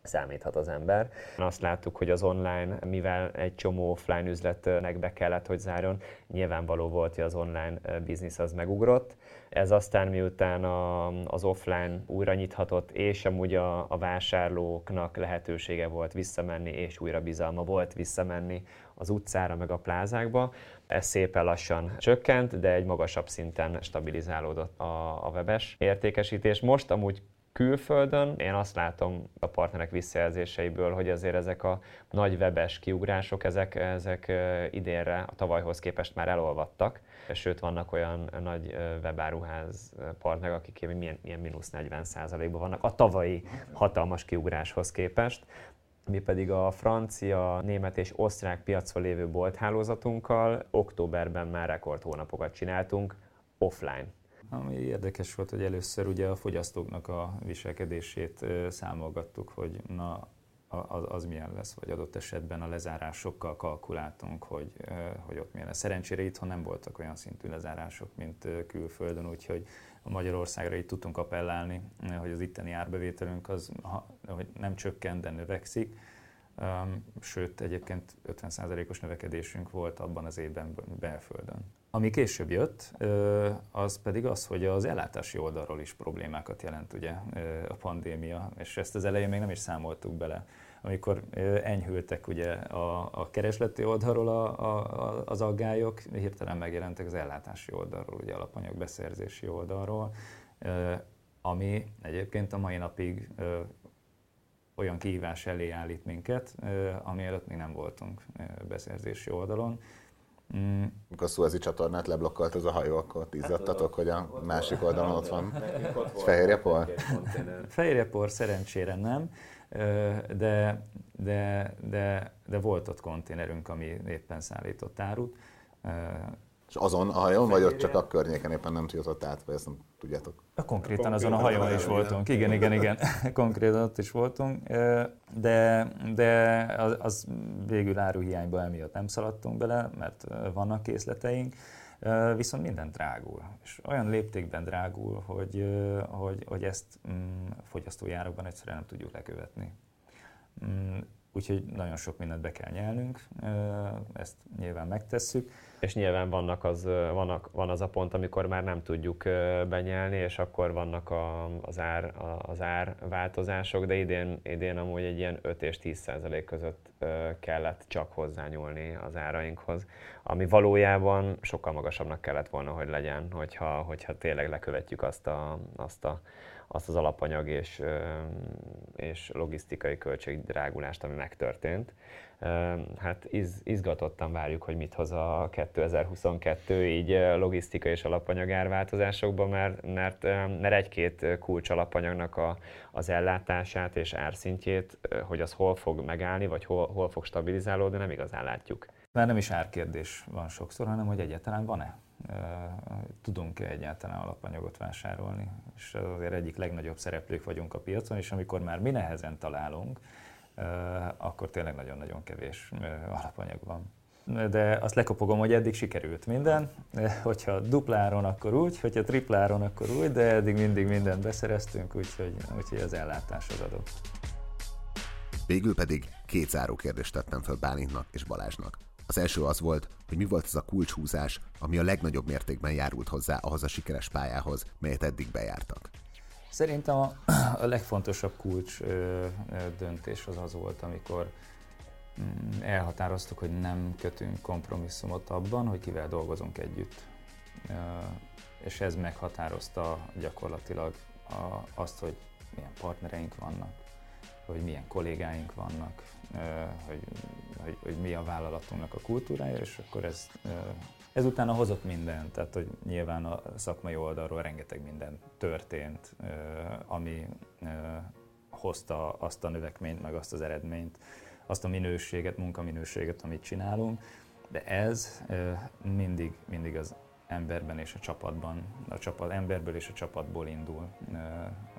Speaker 3: számíthat az ember. Azt láttuk, hogy az online, mivel egy csomó offline üzletnek be kellett, hogy zárjon, nyilvánvaló volt, hogy az online biznisz az megugrott. Ez aztán miután a, az offline újra nyithatott, és amúgy a, a vásárlóknak lehetősége volt visszamenni, és újra bizalma volt visszamenni az utcára, meg a plázákba, ez szépen lassan csökkent, de egy magasabb szinten stabilizálódott a, a webes értékesítés. Most amúgy külföldön. Én azt látom a partnerek visszajelzéseiből, hogy azért ezek a nagy webes kiugrások, ezek, ezek idénre a tavalyhoz képest már elolvadtak. Sőt, vannak olyan nagy webáruház partnerek, akik milyen, milyen mínusz 40 ban vannak a tavalyi hatalmas kiugráshoz képest mi pedig a francia, német és osztrák piacon lévő bolthálózatunkkal októberben már rekord hónapokat csináltunk offline.
Speaker 2: Ami érdekes volt, hogy először ugye a fogyasztóknak a viselkedését számolgattuk, hogy na az, az milyen lesz, vagy adott esetben a lezárásokkal kalkuláltunk, hogy, hogy ott milyen lesz. Szerencsére itthon nem voltak olyan szintű lezárások, mint külföldön, úgyhogy Magyarországra itt tudtunk appellálni, hogy az itteni árbevételünk az hogy nem csökken, de növekszik. Sőt, egyébként 50%-os növekedésünk volt abban az évben belföldön. Ami később jött, az pedig az, hogy az ellátási oldalról is problémákat jelent ugye a pandémia, és ezt az elején még nem is számoltuk bele. Amikor enyhültek ugye a, a keresleti oldalról a, a, az aggályok, hirtelen megjelentek az ellátási oldalról, ugye alapanyag beszerzési oldalról, ami egyébként a mai napig olyan kihívás elé állít minket, ami előtt még nem voltunk beszerzési oldalon
Speaker 1: Mm. Amikor a Suezi csatornát leblokkolt az a hajó, akkor tízattatok, hát, hogy a másik oldalon ott van fehérjepor?
Speaker 2: Fehérjepor szerencsére nem, de, de, de, de volt ott konténerünk, ami éppen szállított árut.
Speaker 1: És azon a hajón, vagy ott csak a környéken éppen nem jutott át, vagy ezt nem tudjátok?
Speaker 2: A konkrétan azon a hajón is voltunk, igen, igen, igen, konkrétan ott is voltunk, de, de az, az végül áruhiányba emiatt nem szaladtunk bele, mert vannak készleteink, viszont minden drágul, és olyan léptékben drágul, hogy, hogy, hogy ezt mm, fogyasztói árakban egyszerűen nem tudjuk lekövetni. Úgyhogy nagyon sok mindent be kell nyelnünk, ezt nyilván megtesszük.
Speaker 3: És nyilván vannak az, vannak, van az a pont, amikor már nem tudjuk benyelni, és akkor vannak a, az, ár, az ár változások, de idén, idén amúgy egy ilyen 5 és 10 százalék között kellett csak hozzányúlni az árainkhoz, ami valójában sokkal magasabbnak kellett volna, hogy legyen, hogyha, hogyha tényleg lekövetjük azt a, azt a azt az alapanyag és, és logisztikai költségdrágulást, ami megtörtént. Hát iz, izgatottan várjuk, hogy mit hoz a 2022 így logisztikai és alapanyag árváltozásokban, mert, mert, mert egy-két kulcs alapanyagnak a, az ellátását és árszintjét, hogy az hol fog megállni, vagy hol, hol fog stabilizálódni, nem igazán látjuk.
Speaker 2: Már nem is árkérdés van sokszor, hanem hogy egyáltalán van-e tudunk-e egyáltalán alapanyagot vásárolni. És azért egyik legnagyobb szereplők vagyunk a piacon, és amikor már mi nehezen találunk, akkor tényleg nagyon-nagyon kevés alapanyag van. De azt lekopogom, hogy eddig sikerült minden. Hogyha dupláron, akkor úgy, hogyha tripláron, akkor úgy, de eddig mindig mindent beszereztünk, úgyhogy, úgyhogy az ellátás az adott.
Speaker 1: Végül pedig két záró kérdést tettem fel Bálintnak és Balázsnak. Az első az volt, hogy mi volt az a kulcshúzás, ami a legnagyobb mértékben járult hozzá ahhoz a sikeres pályához, melyet eddig bejártak.
Speaker 2: Szerintem a, a legfontosabb kulcs ö, ö, döntés az az volt, amikor mm, elhatároztuk, hogy nem kötünk kompromisszumot abban, hogy kivel dolgozunk együtt. Ö, és ez meghatározta gyakorlatilag a, azt, hogy milyen partnereink vannak, hogy milyen kollégáink vannak, hogy, hogy, hogy mi a vállalatunknak a kultúrája, és akkor ez, ezután hozott mindent, tehát hogy nyilván a szakmai oldalról rengeteg minden történt, ami hozta azt a növekményt, meg azt az eredményt, azt a minőséget, munkaminőséget, amit csinálunk, de ez mindig, mindig az emberben és a csapatban, a csapat, emberből és a csapatból indul,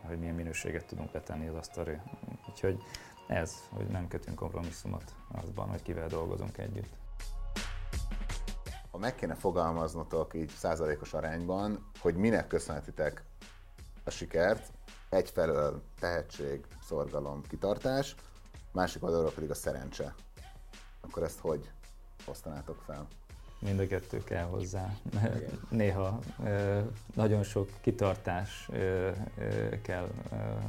Speaker 2: hogy milyen minőséget tudunk letenni az asztalra. Úgyhogy ez, hogy nem kötünk kompromisszumot azban, hogy kivel dolgozunk együtt.
Speaker 1: Ha meg kéne fogalmaznotok így százalékos arányban, hogy minek köszönhetitek a sikert, egyfelől tehetség, szorgalom, kitartás, másik oldalról pedig a szerencse. Akkor ezt hogy osztanátok fel?
Speaker 2: Mind a kettő kell hozzá. Igen. Néha nagyon sok kitartás kell,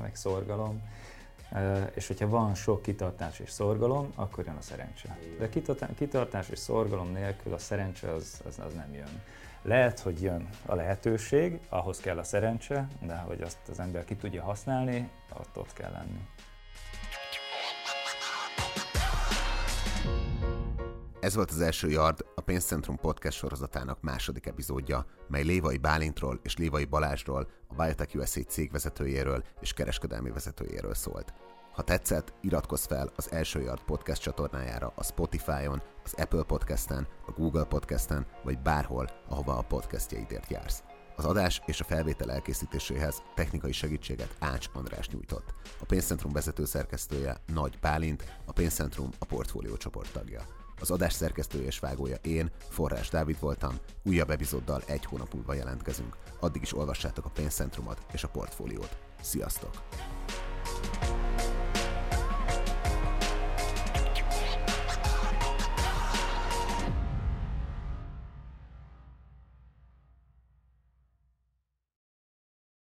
Speaker 2: meg szorgalom és hogyha van sok kitartás és szorgalom, akkor jön a szerencse. De kitartás és szorgalom nélkül a szerencse az, az, az nem jön. Lehet, hogy jön a lehetőség, ahhoz kell a szerencse, de hogy azt az ember ki tudja használni, ott ott kell lenni.
Speaker 1: Ez volt az első Yard, a Pénzcentrum podcast sorozatának második epizódja, mely Lévai Bálintról és Lévai Balázsról, a Biotech USA cégvezetőjéről és kereskedelmi vezetőjéről szólt. Ha tetszett, iratkozz fel az Első Yard podcast csatornájára a Spotify-on, az Apple Podcast-en, a Google Podcast-en, vagy bárhol, ahova a podcastjaidért jársz. Az adás és a felvétel elkészítéséhez technikai segítséget Ács András nyújtott. A Pénzcentrum vezető szerkesztője Nagy Bálint, a Pénzcentrum a portfólió csoport tagja. Az adás szerkesztője és vágója én, Forrás Dávid voltam, újabb epizóddal egy hónap múlva jelentkezünk. Addig is olvassátok a pénzcentrumot és a portfóliót. Sziasztok! thank you